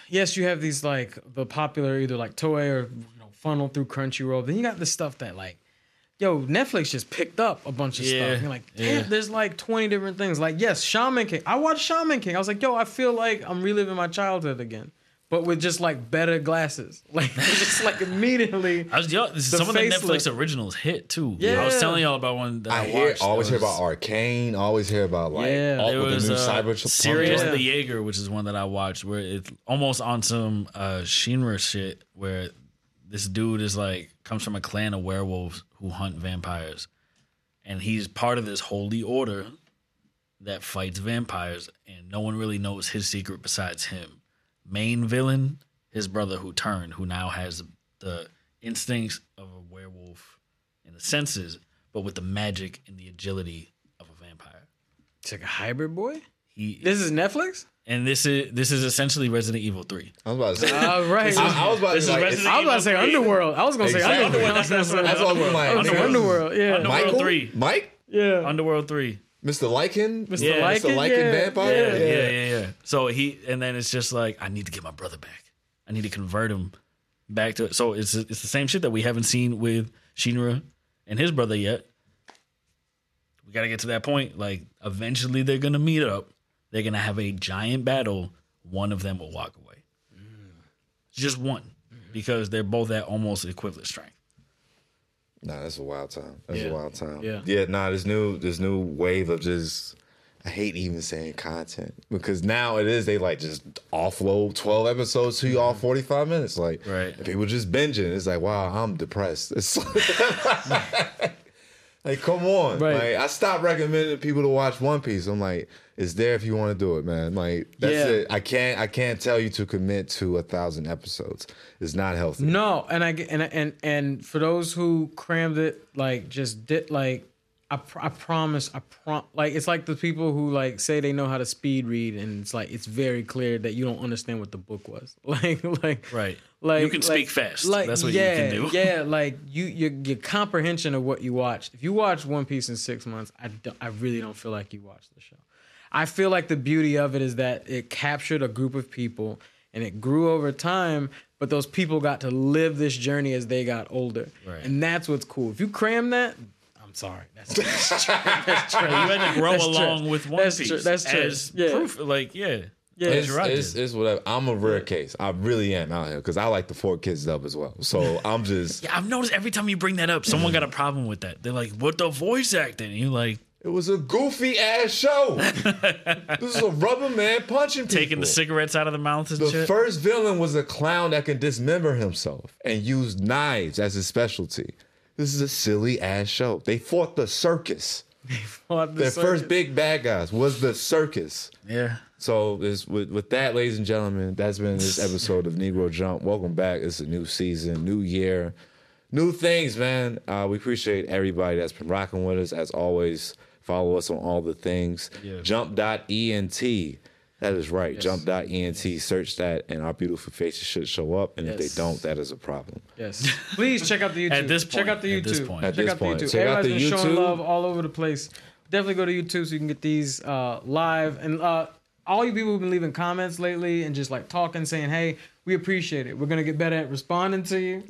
yes you have these like the popular either like Toei or you know funnel through Crunchyroll then you got the stuff that like yo Netflix just picked up a bunch of Yeah, stuff you're like damn yeah. there's like 20 different things like yes Shaman King I watched Shaman King I was like yo I feel like I'm reliving my childhood again but with just like better glasses like just like immediately I was yo, this is The some of the facelift. Netflix originals hit too. Yeah. I was telling y'all about one that I, I hear watched. always that hear about Arcane, always hear about like Yeah. all, There with was the new uh, cyber Sirius Yeah. the Jaeger, which is one that I watched, where it's almost on some uh, Shinra shit, where this dude is like comes from a clan of werewolves who hunt vampires, and he's part of this holy order that fights vampires, and no one really knows his secret besides him. Main villain, his brother who turned, who now has the instincts of a werewolf and the senses, but with the magic and the agility of a vampire. it's like a hybrid boy He this is Netflix and this is this is essentially Resident Evil Three. I was about to say. all right I, I was about to say like, I was about to say Underworld I was gonna say Underworld I was gonna That's what I'm like. I was gonna say Underworld yeah Underworld. Michael, three. Mike, yeah Underworld Three. Mr. Lycan, Mr. Yeah, Lycan, Mr. Lycan yeah, vampire. yeah. Yeah, yeah, yeah, yeah. So he and then it's just like I need to get my brother back. I need to convert him back to it. So it's it's the same shit that we haven't seen with Shinra and his brother yet. We got to get to that point. Like eventually they're gonna meet up. They're gonna have a giant battle. One of them will walk away. Just one, because they're both at almost equivalent strength. Nah, that's a wild time. That's Yeah. a wild time. Yeah. Yeah, nah, this new this new wave of just I hate even saying content because now it is they like just offload twelve episodes to you all mm-hmm. forty five minutes. Like Right. and people just binging. It's like, wow, I'm depressed. It's like come on. Right. Like I stopped recommending people to watch One Piece. I'm like, it's there if you want to do it, man. Like that's Yeah. it. I can't I can't tell you to commit to a thousand episodes. It's not healthy. No, and I get- and and and for those who crammed it, like just did like I pr- I promise I prom like it's like the people who like say they know how to speed read and it's like it's very clear that you don't understand what the book was like like Right. like You can speak like- fast. like That's what yeah, you can do. yeah like you your your comprehension of what you watched if you watch One Piece in six months I don't, I really don't feel like you watched the show I feel like the beauty of it is that it captured a group of people and it grew over time, but those people got to live this journey as they got older. Right. And that's what's cool. If you cram that, I'm sorry. That's, that's, true. that's true. You had to grow That's along true. with One That's Piece. true. That's true. As Yeah. proof, like yeah, Yeah. It's, right, it's, it's whatever. I'm a rare case. I really am out here because I like the 4Kids dub as well. So I'm just. Yeah, I've noticed every time you bring that up, someone got a problem with that. They're like, "What the voice acting?" And you're like, It was a goofy ass show. this is a rubber man punching people. taking the cigarettes out of the mouth and The shit. first villain was a clown that can dismember himself and use knives as his specialty. This is a silly ass show. They fought the circus. They fought the Their circus- first big bad guys was the circus. yeah, So with, with that, ladies and gentlemen, that's been this episode of Negro Jump. Welcome back. It's a new season, new year, new things, man. Uh, we appreciate everybody that's been rocking with us. As always, follow us on all the things. Yeah. Jump.ent. That is right. Jump.ent. Search that, and our beautiful faces should show up. And if they don't, that is a problem. Yes. Please check out the YouTube. At this point. check out the YouTube. at this YouTube. point. At check this out point. the YouTube. Check out Everybody's the been showing YouTube. love all over the place. Definitely go to YouTube so you can get these uh, live. And uh, all you people who've been leaving comments lately and just like talking, saying, "Hey, we appreciate it. We're gonna get better at responding to you."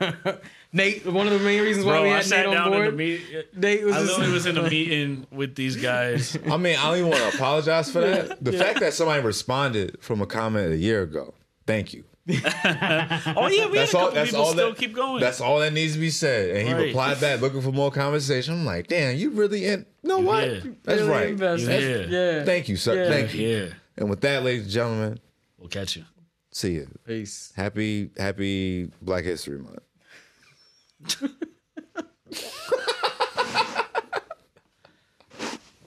Nate, one of the main reasons why bro, we I had sat Nate on down in board. the meeting. Nate was I just- literally was in a meeting with these guys. I mean, I don't even want to apologize for that. The fact that somebody responded from a comment a year ago, thank you. Oh yeah, we That's had a all. couple That's people all still that. keep going. That's all that needs to be said. And he Right. replied back, looking for more conversation. I'm like, damn, you really in? You know what? Yeah. That's really right. invest- Yeah. that's- yeah. Thank you, sir. Yeah. Thank you. yeah, And with that, ladies and gentlemen, we'll catch you. see you. Peace. Happy, happy Black History Month.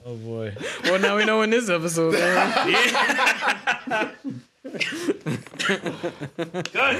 Oh boy. Well, now we know in this episode. man. Good. God.